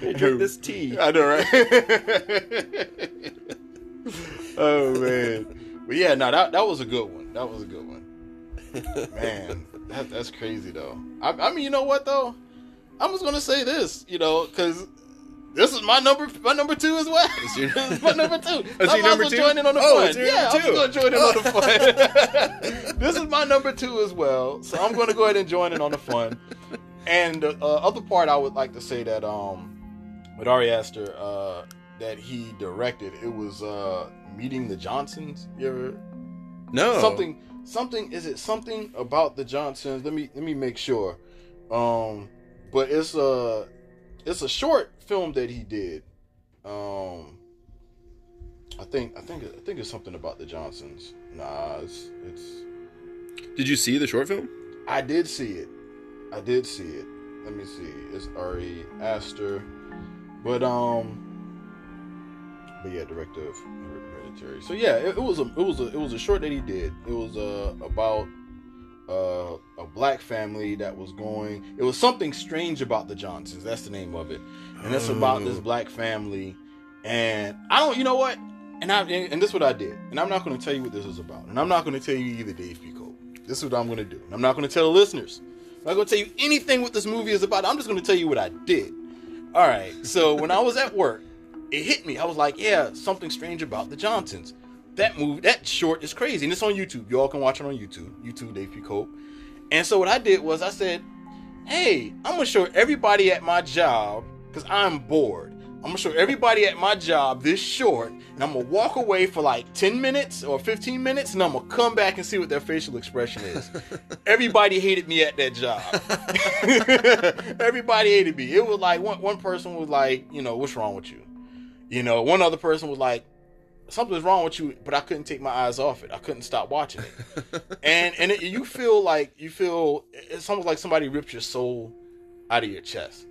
Hey, drink this tea. I know, right? oh man, but yeah, no, that that was a good one. That was a good one. Man, that, that's crazy though. I, I mean, you know what though? I'm just gonna say this, you know, because this is my number, my number two as well. Is your- [laughs] is my number two. Oh, it's I your might number as two? well on the Oh, fun. yeah, I'm gonna join in on the fun. [laughs] [laughs] this is my number two as well, so I'm gonna go ahead and join in on the fun. and the uh, other part I would like to say that um with Ari Aster uh that he directed it was uh meeting the Johnsons. You ever No. something something is it something about the Johnsons? Let me let me make sure. Um but it's a it's a short film that he did. Um I think I think I think it's something about the Johnsons. Nah, it's it's Did you see the short film? I did see it. I did see it. Let me see. It's Ari Aster. But um but yeah, director of Hereditary. So yeah, it, it was a it was a it was a short that he did. It was uh about uh, a black family that was going. It was something strange about the Johnsons. That's the name of it, and it's about this Oh. black family. And I don't, you know what? And I and, this is what I did. And I'm not going to tell you what this is about. And I'm not going to tell you either, Dave P. Cole. This is what I'm going to do. And I'm not going to tell the listeners. I'm not going to tell you anything what this movie is about. I'm just going to tell you what I did. All right. So when I was at work, it hit me. I was like, yeah, something strange about the Johnsons. That movie, that short is crazy. And it's on YouTube. You all can watch it on YouTube. YouTube, Dave P. Cope. And so what I did was I said, hey, I'm going to show everybody at my job, because I'm bored. I'm going to show everybody at my job this short, and I'm going to walk away for like 10 minutes or 15 minutes, and I'm going to come back and see what their facial expression is. [laughs] everybody hated me at that job. [laughs] everybody hated me. It was like one, one person was like, you know, what's wrong with you? You know, one other person was like, something's wrong with you, but I couldn't take my eyes off it. I couldn't stop watching it. [laughs] and and it, you feel like you feel it's almost like somebody ripped your soul out of your chest.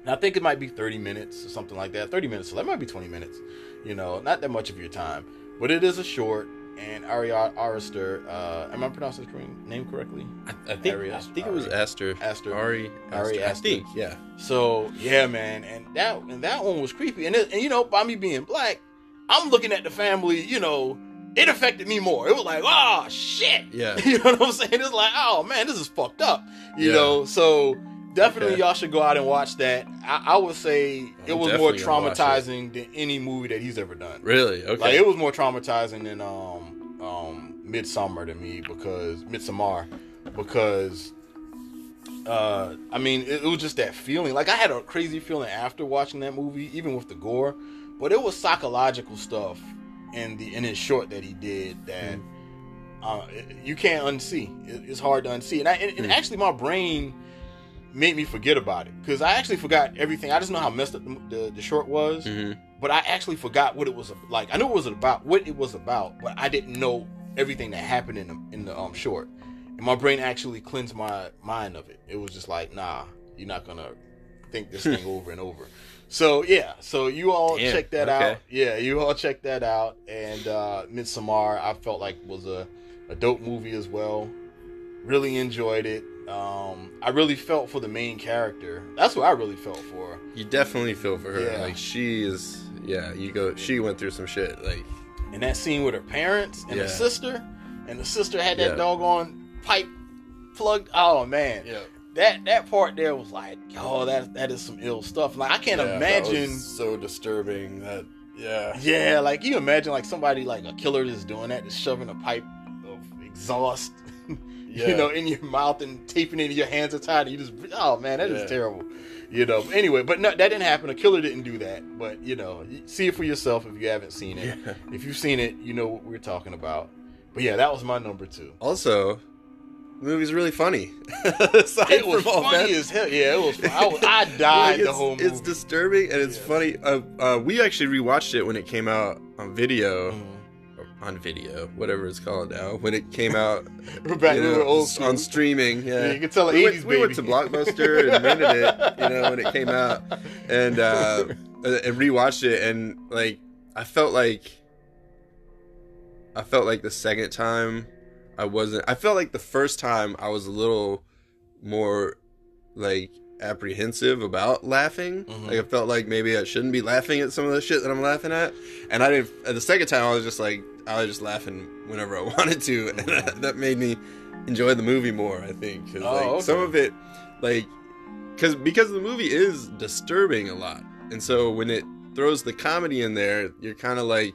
And I think it might be 30 minutes or something like that. 30 minutes, so that might be 20 minutes. You know, not that much of your time, but it is a short. And Ari Arister, uh, am I pronouncing his name correctly? I, I think Ari I think it was Aster. Aster. Ari. Ari Aster. Aster. Yeah. So yeah, man, and that and that one was creepy. And it, and you know, by me being black, I'm looking at the family. You know, it affected me more. It was like, oh shit. Yeah. [laughs] You know what I'm saying? It's like, oh man, this is fucked up. You Yeah. know, so definitely Okay. y'all should go out and watch that. I, I would say it I'm was more definitely gonna watch it. traumatizing than any movie that he's ever done. Really? Okay. Like it was more traumatizing than um um Midsommar to me because Midsommar because uh I mean it, it was just that feeling. Like I had a crazy feeling after watching that movie, even with the gore, but it was psychological stuff in the in his short that he did that uh, you can't unsee. It, it's hard to unsee, and, I, and, and Hmm. actually my brain made me forget about it because I actually forgot everything. I just know how messed up the, the, the short was hmm but I actually forgot what it was like. I knew it was about what it was about, but I didn't know everything that happened in the in the um short. And my brain actually cleansed my mind of it. It was just like, nah, you're not gonna think this [laughs] thing over and over. So yeah, so you all Damn, check that okay. out. Yeah, you all check that out. And uh Midsommar, I felt like was a, a dope movie as well. Really enjoyed it. Um, I really felt for the main character. That's what I really felt for. You definitely feel for her. Yeah. Like she is. Yeah. You go. She went through some shit. Like. and that scene with her parents and Yeah. the sister, and the sister had that Yeah. doggone pipe plugged. Oh man, Yeah. That that part there was like, oh, that that is some ill stuff. Like I can't imagine. so disturbing. That. Yeah. Yeah, like you imagine like somebody like a killer just doing that, just shoving a pipe of exhaust, [laughs] Yeah. you know, in your mouth and taping it. Your hands are tied. And you just, oh man, that is Yeah. terrible. You know. But anyway, but no, that didn't happen. A killer didn't do that. But you know, see it for yourself if you haven't seen it. Yeah. If you've seen it, you know what we're talking about. But yeah, that was my number two. Also, the movie's really funny. [laughs] It was funny that- as hell. Yeah, it was. I, I [laughs] died Like, the it's- whole movie. It's disturbing and it's Yeah. funny. Uh, uh, we actually rewatched it when it came out on video, Mhm. on video, whatever it's called now. When it came out, [laughs] back. you know, old school. on streaming. Yeah, Yeah, you can tell we 80s went, we went to. Blockbuster and rented it. You know, when it came out, and uh, and rewatched it, and like I felt like I felt like the second time I wasn't. I felt like the first time I was a little more like apprehensive about laughing. Mhm. Like I felt like maybe I shouldn't be laughing at some of the shit that I'm laughing at, and I didn't. The second time, I was just like I was just laughing whenever I [laughs] wanted to, and that, [laughs] that made me enjoy the movie more. I think 'cause, Oh, like, okay. some of it, like because because the movie is disturbing a lot, and so when it throws the comedy in there, you're kind of like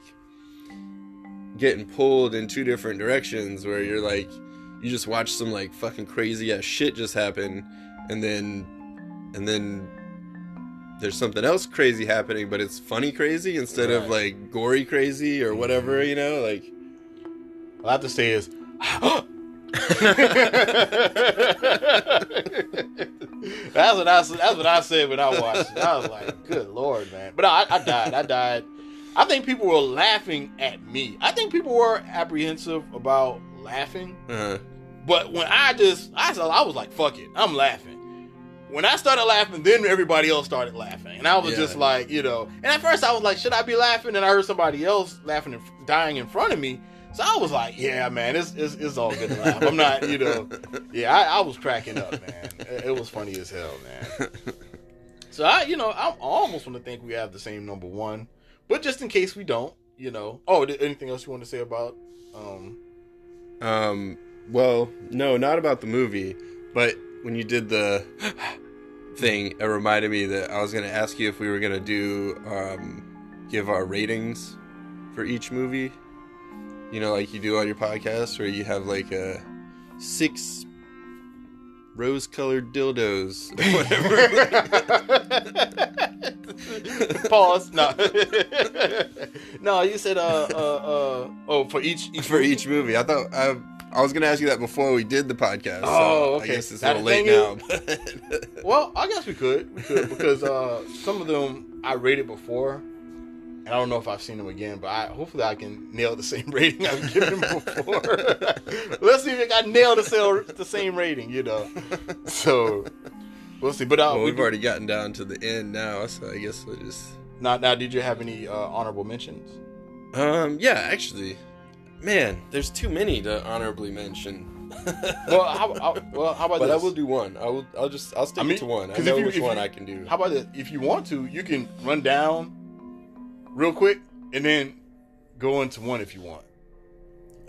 getting pulled in two different directions where you're like you just watch some like fucking crazy ass shit just happen and then and then there's something else crazy happening, but it's funny crazy instead of like gory crazy or whatever, mm-hmm. you know, like All I have to say is. [laughs] that's what I that's what I said when I watched it. I was like, "Good lord, man!" But I, I died. I died. I think people were laughing at me. I think people were apprehensive about laughing. uh, But when I just, I I was like, "Fuck it, I'm laughing." When I started laughing, then everybody else started laughing, and I was Yeah. just like, you know. And at first, I was like, "Should I be laughing?" And I heard somebody else laughing and dying in front of me, so I was like, "Yeah, man, it's it's, it's all good to laugh." I'm not, you know. [laughs] Yeah, I, I was cracking up, man. It, it was funny as hell, man. [laughs] So I, you know, I almost want to think we have the same number one, but just in case we don't, you know. Oh, anything else you want to say about? Um, Um, well, no, not about the movie, but when you did the [gasps] thing, it reminded me that I was going to ask you if we were going to do, um, give our ratings for each movie. You know, like you do on your podcast, where you have like a six rose colored dildos or [laughs] whatever. [laughs] Pause. No. [laughs] no, you said uh uh uh oh for each, each for each movie. I thought I, I was going to ask you that before we did the podcast. so Oh, I okay. guess it's a little late now. Well, I guess we could. We could because uh some of them I rated before. I don't know if I've seen them again, but I hopefully I can nail the same [laughs] rating I've given them before. [laughs] Let's see if I can nail the same the same rating, you know. So we'll see. But uh, well, we we've do- already gotten down to the end now, so I guess we'll just. now now did you have any uh, honorable mentions? Um, yeah, actually, man, there's too many to honorably mention. [laughs] Well, how, how well how about but this? I will do one. I will. I'll just. I'll stick I mean, to one. I know you- which one you- I can do. How about this? If you want to, you can run down real quick and then go into one if you want.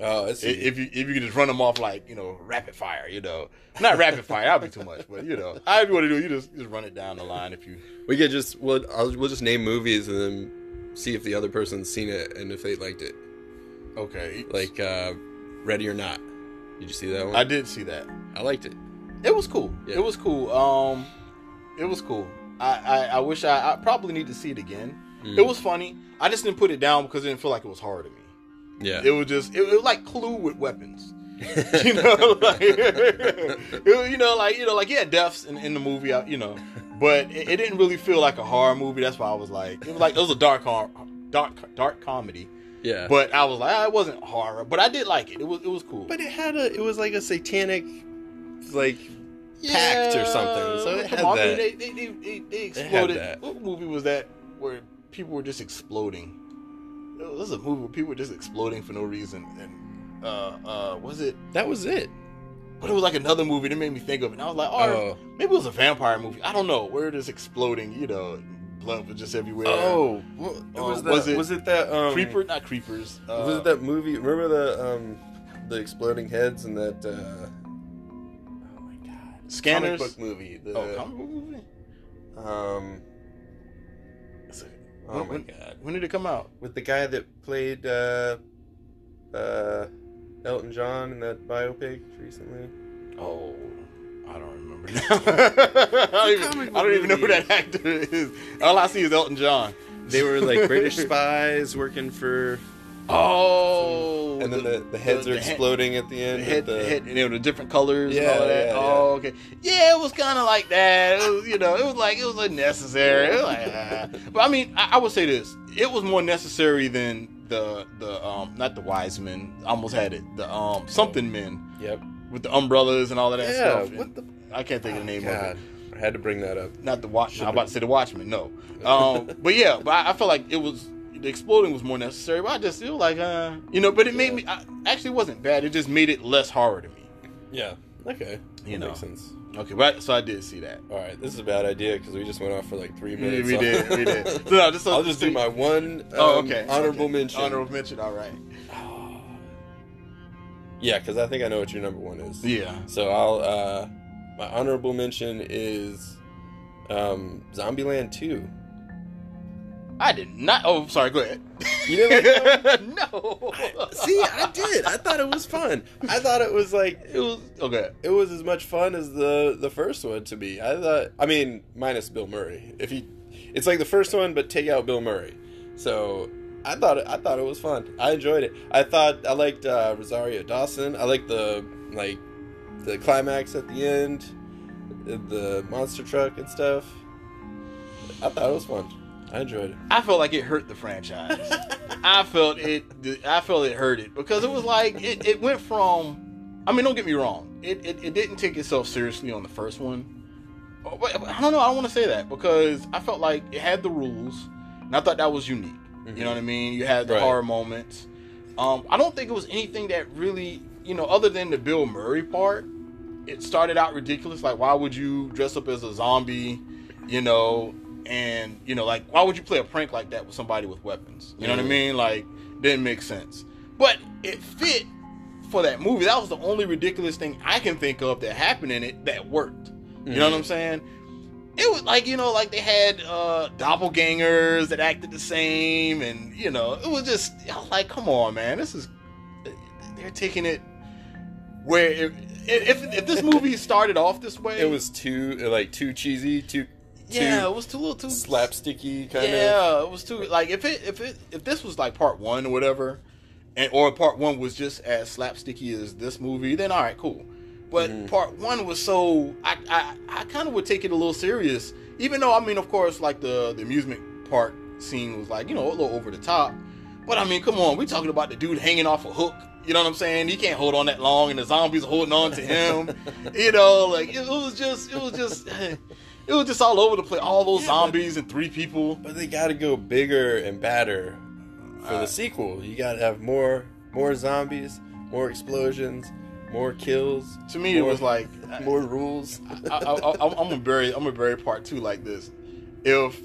Oh, I-. If you if you can just run them off like you know rapid fire, you know, not rapid fire, that'd be too much, but you know, however you want to do, it, you just just run it down the line if you. we could just. We'll. I'll, we'll just name movies and then see if the other person's seen it and if they liked it. Okay, Like, uh, Ready or Not. Did you see that one? I did see that. I liked it. It was cool. Yeah. It was cool. Um, it was cool. I I, I wish I, I probably need to see it again. Mm. It was funny. I just didn't put it down because it didn't feel like it was hard to me. Yeah. It was just it, it was like Clue with weapons. [laughs] you know, [laughs] like it was, you know, like you know, like yeah, deaths in, in the movie, you know, but it, it didn't really feel like a horror movie. That's why I was like, it was like it was a dark horror, dark dark comedy. yeah. But I was like, ah, it wasn't horror, but I did like it. It was it was cool. But it had a. It was like a satanic, like pact or something. So it had on, that. They, they, they, they, they had exploded. that. What movie was that where people were just exploding? It was a movie where people were just exploding for no reason. And uh, uh, was it? that was it. But it was like another movie that made me think of it. And I was like, oh, Oh. maybe it was a vampire movie. I don't know. Where it is exploding, you know, blood was just everywhere. Oh, well, it Uh, was that. was Was it it, that? Um, Creeper, not creepers. Uh, was it that movie? Remember the um, the exploding heads and that? Uh, oh my god! Scanners? Comic book movie. The, Oh, comic book movie? um. It's a- Oh when, my when- god! when did it come out? With the guy that played uh, uh, Elton John in that biopic recently. Oh, I don't remember [laughs] now. I don't, even, I don't even know who that actor is. All I see is Elton John. [laughs] They were like British spies working for, Oh, and then the, the heads the are head- exploding at the The end. head, the the, head, and they were the different colors and Yeah, all that. yeah, oh, okay. Yeah, it was kind of like that. It was, you know, it was like it was unnecessary. It was like, ah. But I mean, I, I would say this: it was more necessary than the the um not the wise men. I almost had it. The um something men Yep. with the umbrellas and all of that Yeah. stuff. What the? I can't think of the name of it. I had to bring that up. not the watch. I'm about to say the Watchmen. No, [laughs] um, but yeah, but I, I felt like it was the exploding was more necessary. But I just feel like, uh, you know, but it made me I, actually wasn't bad. It just made it less horror to me. Yeah. Okay. You That know. makes sense. Okay, but so I did see that. All right, this is a bad idea because we just went off for like three minutes. we did, we did. [laughs] So, no, just, I'll just do my one. Um, Oh, okay. Honorable okay. mention. Honorable mention. All right. [sighs] Yeah, because I think I know what your number one is. Yeah. So I'll. uh My honorable mention is um Zombieland Two. I did not. Oh, sorry. Go ahead. You didn't like [laughs] no. See, I did. I thought it was fun. I thought it was like it was okay. it was as much fun as the the first one to me. I thought. I mean, minus Bill Murray. If he, it's like the first one, but take out Bill Murray. So I thought it, I thought it was fun. I enjoyed it. I thought I liked uh, Rosario Dawson. I liked the like the climax at the end, the monster truck and stuff. I thought it was fun. I enjoyed it. I felt like it hurt the franchise. [laughs] I felt it. I felt it hurt it because it was like it, it went from. I mean, don't get me wrong. It, it it didn't take itself seriously on the first one. But I don't know. I don't want to say that because I felt like it had the rules, and I thought that was unique. You know what I mean? You had the Right. horror moments. Um, I don't think it was anything that really, you know, other than the Bill Murray part. It started out ridiculous. Like, why would you dress up as a zombie? You know, and you know, like, why would you play a prank like that with somebody with weapons? You know what I mean? Like, didn't make sense. But it fit for that movie. That was the only ridiculous thing I can think of that happened in it that worked. You know what I'm saying? It was like you know, like they had uh, doppelgangers that acted the same, and you know, it was just I was like, come on, man, this is they're taking it where if if, if this movie started off this way, It was too like too cheesy, too yeah, it was too little too slapsticky kind of. yeah, it was too like if it if it if this was like part one or whatever, and or part one was just as slapsticky as this movie, then all right, cool. But Mhm. part one was so I I, I kind of would take it a little serious, even though I mean, of course, like the the amusement park scene was like you know a little over the top. But I mean, come on, we talking about the dude hanging off a hook. You know what I'm saying? He can't hold on that long, and the zombies are holding on to him. [laughs] you know, like it was just, it was just, [laughs] it was just all over the place. All those Yeah, but- zombies and three people. But they got to go bigger and badder for Uh, the sequel. You got to have more more zombies, more explosions, more kills. To me, it was like more rules. I, I, I, I'm gonna bury. I'm gonna bury part two like this. If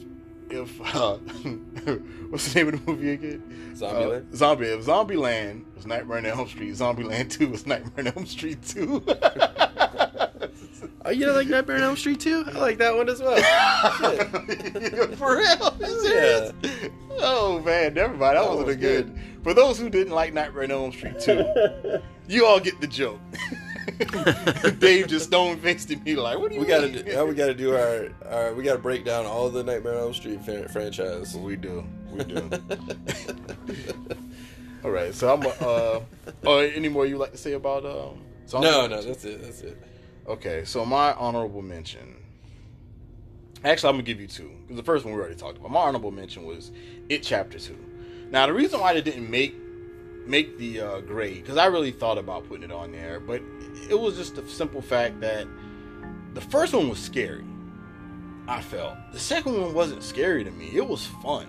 if uh, [laughs] what's the name of the movie again? Zombieland? Uh, Zombie. If Zombieland was Nightmare on Elm Street, Zombieland Two was Nightmare on Elm Street Two. [laughs] Oh, you don't like Nightmare on Elm Street too? I like that one as well. [laughs] For real? Serious? Oh man, never mind. That, That wasn't was a good. For those who didn't like Nightmare on Elm Street too, [laughs] you all get the joke. [laughs] Dave just stone faced at me like, "What do you we got mean?" to now we got to do our, our we got to break down all the Nightmare on Elm Street franchise. We do. We do. All right. So I'm. Uh, oh, any more you like to say about um? No, no, that's it. That's it. Okay. So my honorable mention. Actually, I'm gonna give you two because the first one we already talked about. My honorable mention was It Chapter Two. Now the reason why they didn't make make the uh, grade because I really thought about putting it on there, but it was just the simple fact that the first one was scary. I felt the second one wasn't scary to me. It was fun.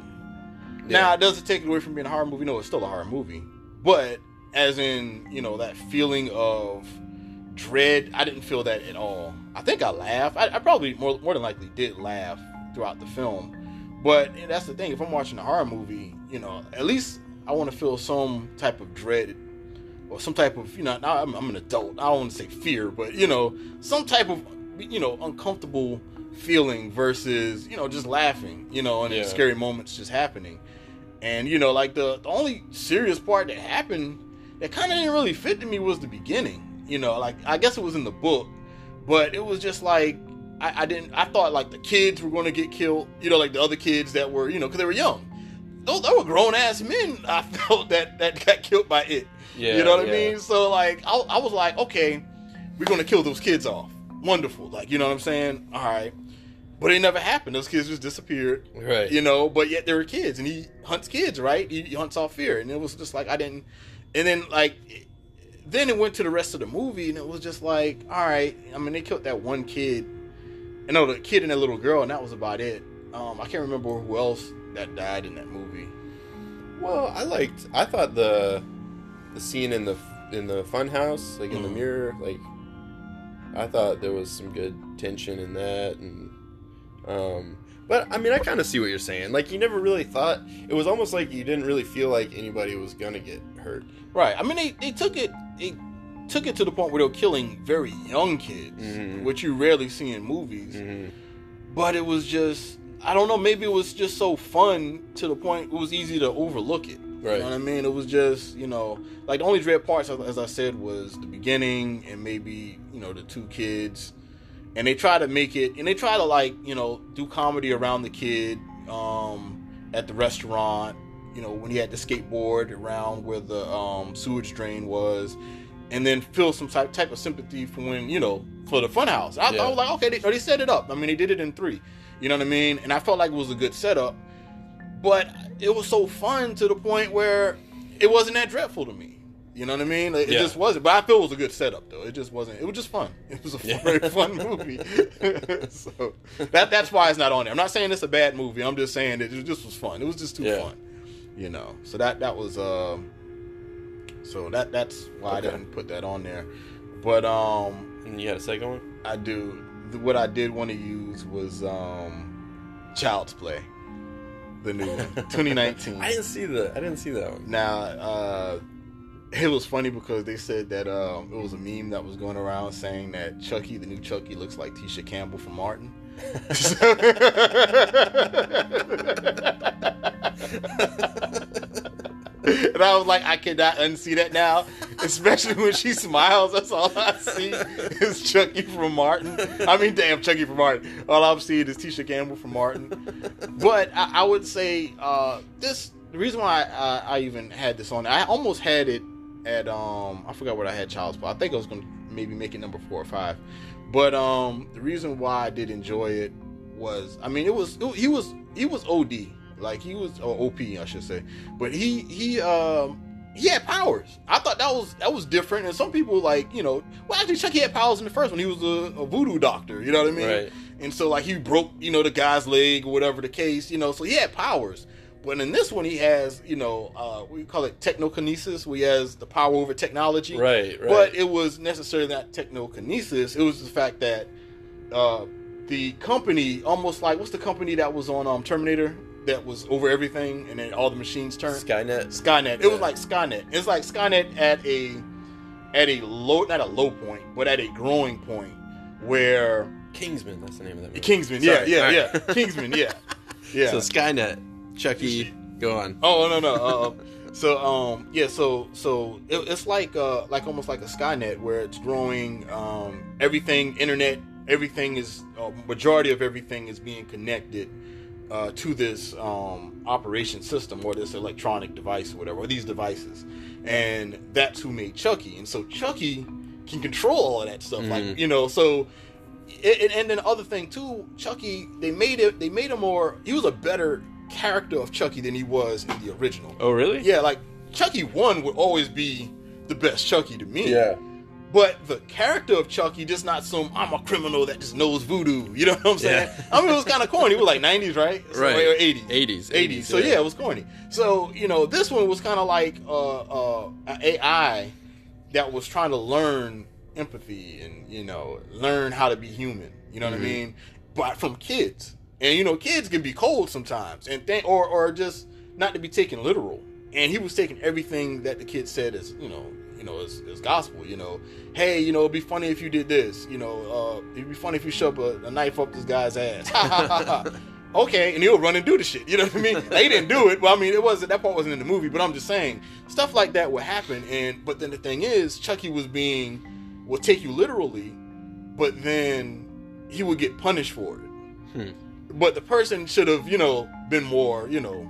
Now, Yeah. it doesn't take it away from being a horror movie. No, it's still a horror movie. But as in, you know, that feeling of dread, I didn't feel that at all. I think I laughed. I, I probably more more than likely did laugh throughout the film. But that's the thing. If I'm watching a horror movie, you know, at least I want to feel some type of dread or some type of, you know, now I'm, I'm an adult. I don't want to say fear, but you know, some type of, you know, uncomfortable feeling versus, you know, just laughing, you know, and Yeah. scary moments just happening. And you know, like the, the only serious part that happened that kind of didn't really fit to me was the beginning. You know, like I guess it was in the book, but it was just like I, I didn't. I thought like the kids were going to get killed. You know, like the other kids that were you know because they were young. Those they were grown ass men. [laughs] I felt that that got killed by it. Yeah, you know what yeah. I mean? So like I, I was like, okay, we're gonna kill those kids off. Wonderful. Like you know what I'm saying? All right. But it never happened. Those kids just disappeared Right. you know but yet they were kids and he hunts kids right he, he hunts off fear and it was just like i didn't and then like then it went to the rest of the movie and it was just like all right i mean they killed that one kid and no the kid and that little girl and that was about it um i can't remember who else that died in that movie Well, I liked. I thought the the scene in the in the fun house, like in the Mhm. mirror, like I thought there was some good tension in that, and um. But I mean, I kind of see what you're saying. Like, you never really thought it was almost like you didn't really feel like anybody was gonna get hurt. right i mean they, they took it they took it to the point where they were killing very young kids Mhm. which you rarely see in movies Mm-hmm. but it was just I don't know. Maybe it was just so fun to the point it was easy to overlook it. Right. You know what I mean? It was just you know like the only dread parts, as- as I said, was the beginning and maybe you know the two kids, and they try to make it and they try to like you know do comedy around the kid um, at the restaurant. You know when he had the skateboard around where the um, sewage drain was, and then feel some type type of sympathy for when you know for the funhouse. I, Yeah. I was like, okay, they, they set it up. I mean, they did it in three. You know what I mean? And I felt like it was a good setup, but it was so fun to the point where it wasn't that dreadful to me. You know what I mean? It Yeah. just wasn't. But I feel it was a good setup, though. It just wasn't. It was just fun. [laughs] It was a Yeah. very fun movie. [laughs] so that that's why it's not on there. I'm not saying it's a bad movie. I'm just saying that it just was fun. It was just too Yeah. fun. You know. So that that was. uh so that that's why Okay. I didn't put that on there. But um, And you had a second one? I do. What I did want to use was um, Child's Play, the new one, [laughs] 2019. I didn't see the I didn't see that one. Now, uh, it was funny because they said that um, it was a meme that was going around saying that Chucky, the new Chucky, looks like Tisha Campbell from Martin. [laughs] and I was like, I cannot unsee that now, especially when she smiles. That's all I see is Chucky from Martin. I mean, damn, Chucky from Martin. All I'm seeing is Tisha Campbell from Martin. But I, I would say uh, this. The reason why I, I even had this on, I almost had it at um, I forgot what I had Child's Play. I think I was gonna maybe make it number four or five. But um, the reason why I did enjoy it was, I mean, it was it, he was he was OD, like he was or OP, I should say. But he he um he had powers. I thought that was that was different. And some people like you know, well actually Chucky had powers in the first one. He was a, a voodoo doctor. You know what I mean? Right. And so like he broke you know the guy's leg or whatever the case. You know, so he had powers. But in this one, he has, you know, uh, we call it technokinesis, where he has the power over technology. Right, right. But it was necessarily not technokinesis. It was the fact that uh, the company, almost like what's the company that was on um, Terminator that was over everything, and then all the machines turned. Skynet. Skynet. It was like Skynet. It's like Skynet at a at a low, not a low point, but at a growing point where Kingsman, that's the name of that movie. Kingsman. Sorry, Yeah, yeah, yeah. Kingsman. Yeah, [laughs] yeah. So Skynet, Chucky, go on. Oh no no. Uh, [laughs] so um yeah so so it, it's like uh like almost like a Skynet where it's growing um everything internet everything is uh, majority of everything is being connected uh, to this um, operation system or this electronic device or whatever or these devices and that's who made Chucky and so Chucky can control all of that stuff like Mhm. you know so it, it- and then the other thing too, Chucky, they made it. They made him more. He was a better character of Chucky than he was in the original. Oh, really? Yeah, like Chucky one would always be the best Chucky to me. Yeah. But the character of Chucky, just not some I'm a criminal that just knows voodoo. [laughs] You know what I'm saying? Yeah. I mean, it was kind of corny. It was like 90s, right? So- Right. Or 80s. 80s, 80s. So yeah. yeah, it was corny. So you know, this one was kind of like uh, uh, a AI that was trying to learn empathy and you know learn how to be human. You know what Mhm. I mean? But from kids, and you know, kids can be cold sometimes, and think or or just not to be taken literal. And he was taking everything that the kid said as you know, you know, as, as gospel. You know, hey, you know, it'd be funny if you did this. You know, uh, it'd be funny if you shove a, a knife up this guy's ass. [laughs] Okay, and he'll run and do the shit. You know what I mean? They didn't do it. Well, I mean, it wasn't that part wasn't in the movie, but I'm just saying stuff like that would happen. And but then the thing is, Chucky was being will take you literally, but then he would get punished for it. Hmm. But the person should have, you know, been more, you know,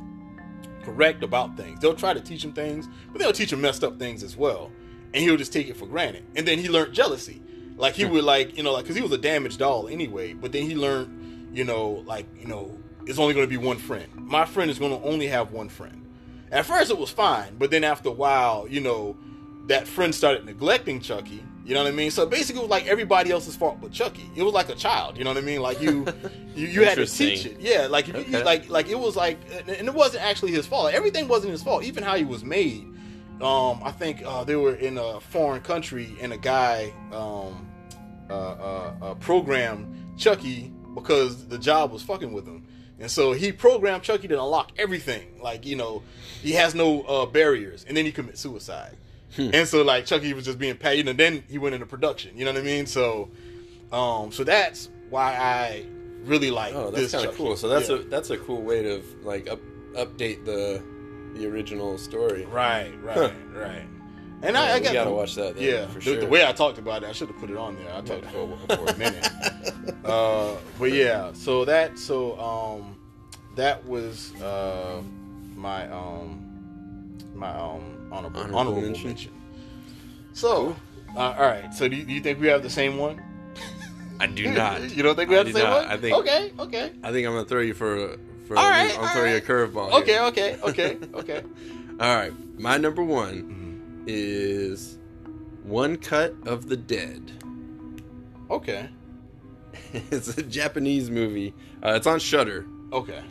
correct about things. They'll try to teach him things, but they'll teach him messed up things as well. And he'll just take it for granted. And then he learned jealousy. Like he hmm. would like, you know, like cuz he was a damaged doll anyway, but then he learned, you know, like, you know, it's only going to be one friend. My friend is going to only have one friend. At first it was fine, but then after a while, you know, that friend started neglecting Chucky. You know what I mean? So basically, it was like everybody else's fault but Chucky. It was like a child. You know what I mean? Like you, [laughs] you, you had to teach it. Yeah, like if you, like like it was like, and it wasn't actually his fault. Everything wasn't his fault. Even how he was made. Um, I think uh, they were in a foreign country, and a guy um, uh, uh, uh, programmed Chucky because the job was fucking with him. And so he programmed Chucky to unlock everything. Like, you know, he has no uh, barriers. And then he commits suicide. And so, like, Chucky was just being paid. And then he went into production. You know what I mean? So, um, so that's why I really like Oh, that's this kind of cool. So that's Yeah. a that's a cool way to like up, update the the original story. right, right, Huh. right. And Yeah, I, I got gotta watch that. Then, Yeah, for the, sure. the way I talked about it, I should have put it on there. I talked for, for a minute. [laughs] uh, but yeah, so that so um, that was uh, my um, my um, honorable Honorable honorable, mention. mention. So, uh, all right. So do you, do you think we have the same one? I do [laughs] not. you don't think we have the same not. one? I think- Okay. Okay. I think I'm gonna throw you for for. All right, I'm all throwing right. you a curveball. Okay. Okay. Okay. [laughs] Okay. All right. My number one Mhm. is One Cut of the Dead. Okay. [laughs] it's a Japanese movie. Uh, it's on Shudder. Okay.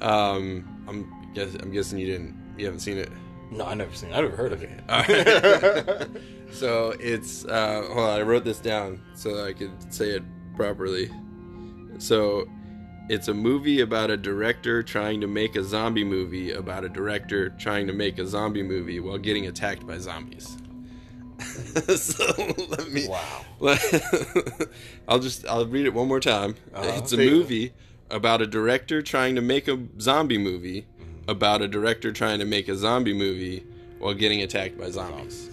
Um, I'm guess I'm guessing you didn't you haven't seen it. No, I never seen. it. I never heard of it. Right. [laughs] [laughs] so it's uh, hold on. I wrote this down so I could say it properly. So it's a movie about a director trying to make a zombie movie about a director trying to make a zombie movie while getting attacked by zombies. [laughs] so let me wow. I'll just I'll read it one more time. Uh-huh. It's a movie about a director trying to make a zombie movie. About a director trying to make a zombie movie while getting attacked by zombies.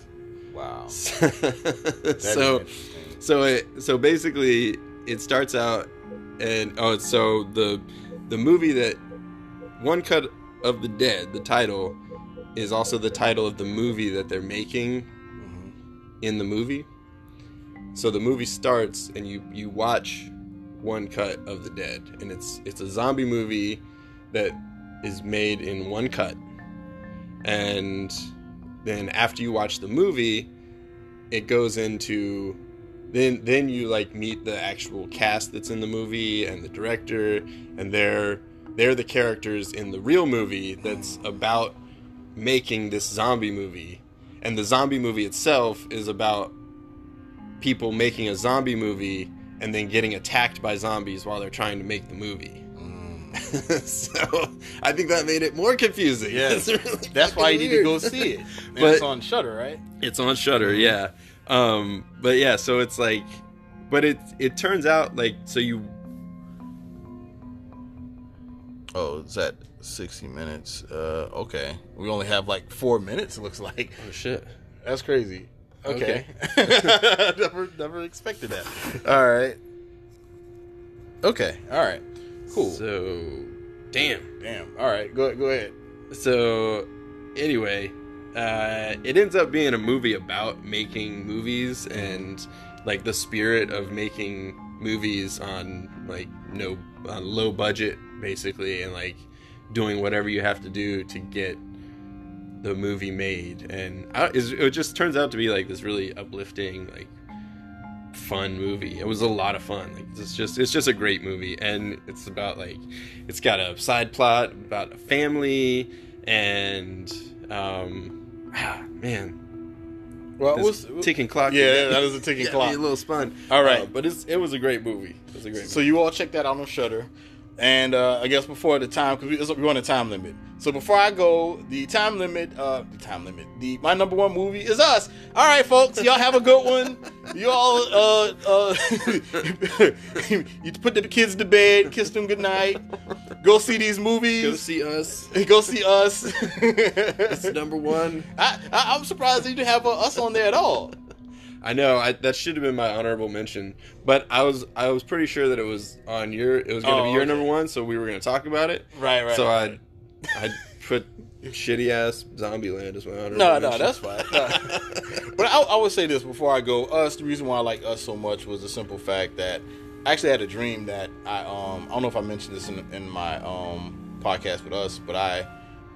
Wow. [laughs] so That is interesting. so it so basically it starts out and oh so the the movie that one cut of the dead the title is also the title of the movie that they're making Mhm. in the movie so the movie starts and you you watch one cut of the dead and it's it's a zombie movie that is made in one cut and then after you watch the movie it goes into then then you like meet the actual cast that's in the movie and the director and they're they're the characters in the real movie that's about making this zombie movie and the zombie movie itself is about people making a zombie movie and then getting attacked by zombies while they're trying to make the movie. [laughs] so i think that made it more confusing Yeah. Really That's why you fucking need to go see it. [laughs] And But- it's on Shudder, right? It's on Shudder, yeah. Um, but yeah, so it's like, but it it turns out like so you Oh, is that 60 minutes. Uh, okay. We only have like four minutes, it looks like. oh shit That's crazy. Okay. [laughs] never, never expected that. All right. Okay. All right. Cool. So, damn. Damn. All right. Go, go ahead. So, anyway, uh, it ends up being a movie about making movies and like the spirit of making movies on like no on low budget basically and like doing whatever you have to do to get the movie made and I, it just turns out to be like this really uplifting like fun movie it was a lot of fun like it's just it's just a great movie and it's about like it's got a side plot about a family and um ah, man Well, this we'll- ticking clock Yeah, that is a ticking [laughs] clock. a little spun All right. Uh, but it's it was a great movie it was a great Movie. So you all check that out on Shudder, and uh, I guess before the time because we, we on a time limit. So before I go, the time limit, uh, the time limit, the my number one movie is us. All right, folks, y'all have a good one. You all, uh, uh, [laughs] you put the kids to bed, kiss them goodnight, go see these movies. go see us [laughs] go see us. it's number one I, I, I'm surprised you didn't have uh, us on there at all. I know I, that should have been my honorable mention, but I was I was pretty sure that it was on your it was going to Oh, be your okay. number one, so we were going to talk about it. Right, right. so right. I I put shitty ass Zombieland as my honorable. No, no, that's fine. No. [laughs] but I, I would say this before I go. Us, the reason why I like us so much was the simple fact that I actually had a dream that I um I don't know if I mentioned this in, in my um podcast with us, but I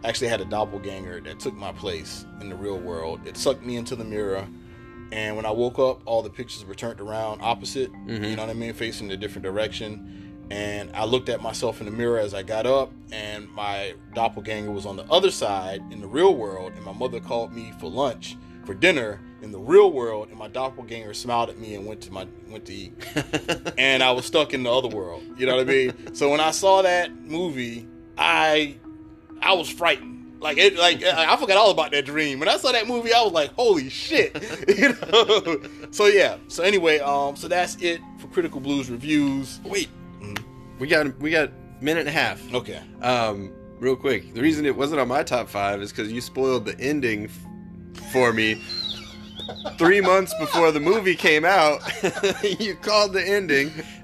actually had a doppelganger that took my place in the real world. It sucked me into the mirror. And when I woke up, all the pictures were turned around opposite. You mm-hmm. know what I mean? Facing a different direction. And I looked at myself in the mirror as I got up, and my doppelganger was on the other side in the real world. And my mother called me for lunch, for dinner in the real world, and my doppelganger smiled at me and went to my went to eat. [laughs] and I was stuck in the other world. You know what I mean? So when I saw that movie, I I was frightened. Like it, like I forgot all about that dream. When I saw that movie, I was like, "Holy shit!" [laughs] you know. So yeah. So anyway, um, so that's it for Critical Blues reviews. Wait, Mhm. we got we got minute and a half. Okay. Um, real quick, the reason it wasn't on my top five is because you spoiled the ending f- for me. Three months before the movie came out, [laughs] you called the ending. [laughs]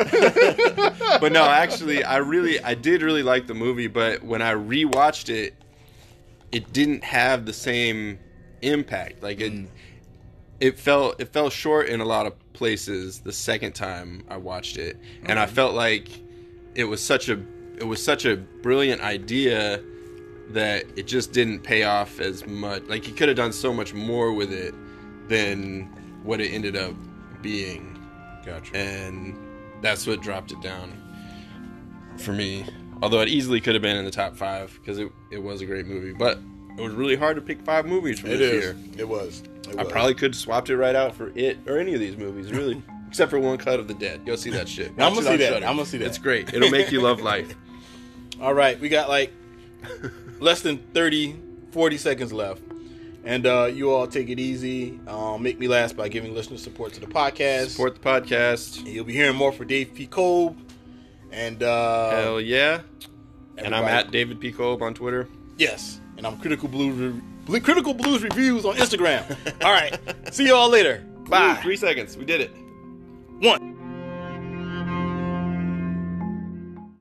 but no, actually, I really, I did really like the movie. But when I rewatched it, it didn't have the same impact. Like it, mm. it fell, it fell short in a lot of places the second time I watched it, and I felt like it was such a it was such a brilliant idea that it just didn't pay off as much. Like he could have done so much more with it than what it ended up being, Gotcha. and that's what dropped it down for me. Although it easily could have been in the top five because it, it was a great movie, but it was really hard to pick five movies from It this is. year. It was. It I was. probably could have swapped it right out for it or any of these movies, really, [laughs] except for One Cut of the Dead. Go see that shit. I'm gonna see that. Shudder. I'm gonna see that. It's great. It'll make you love life. [laughs] All right, we got like less than 30, 40 seconds left. And uh, you all take it easy. Um, make me last by giving listener support to the podcast. Support the podcast. And You'll be hearing more for Dave P. Kolb. And uh, Hell yeah. And I'm at David P. Kolb on Twitter. Yes. And I'm Critical Blues, Re- Critical Blues Reviews on Instagram. all right. See you all later. Bye. Ooh, three seconds. We did it. One.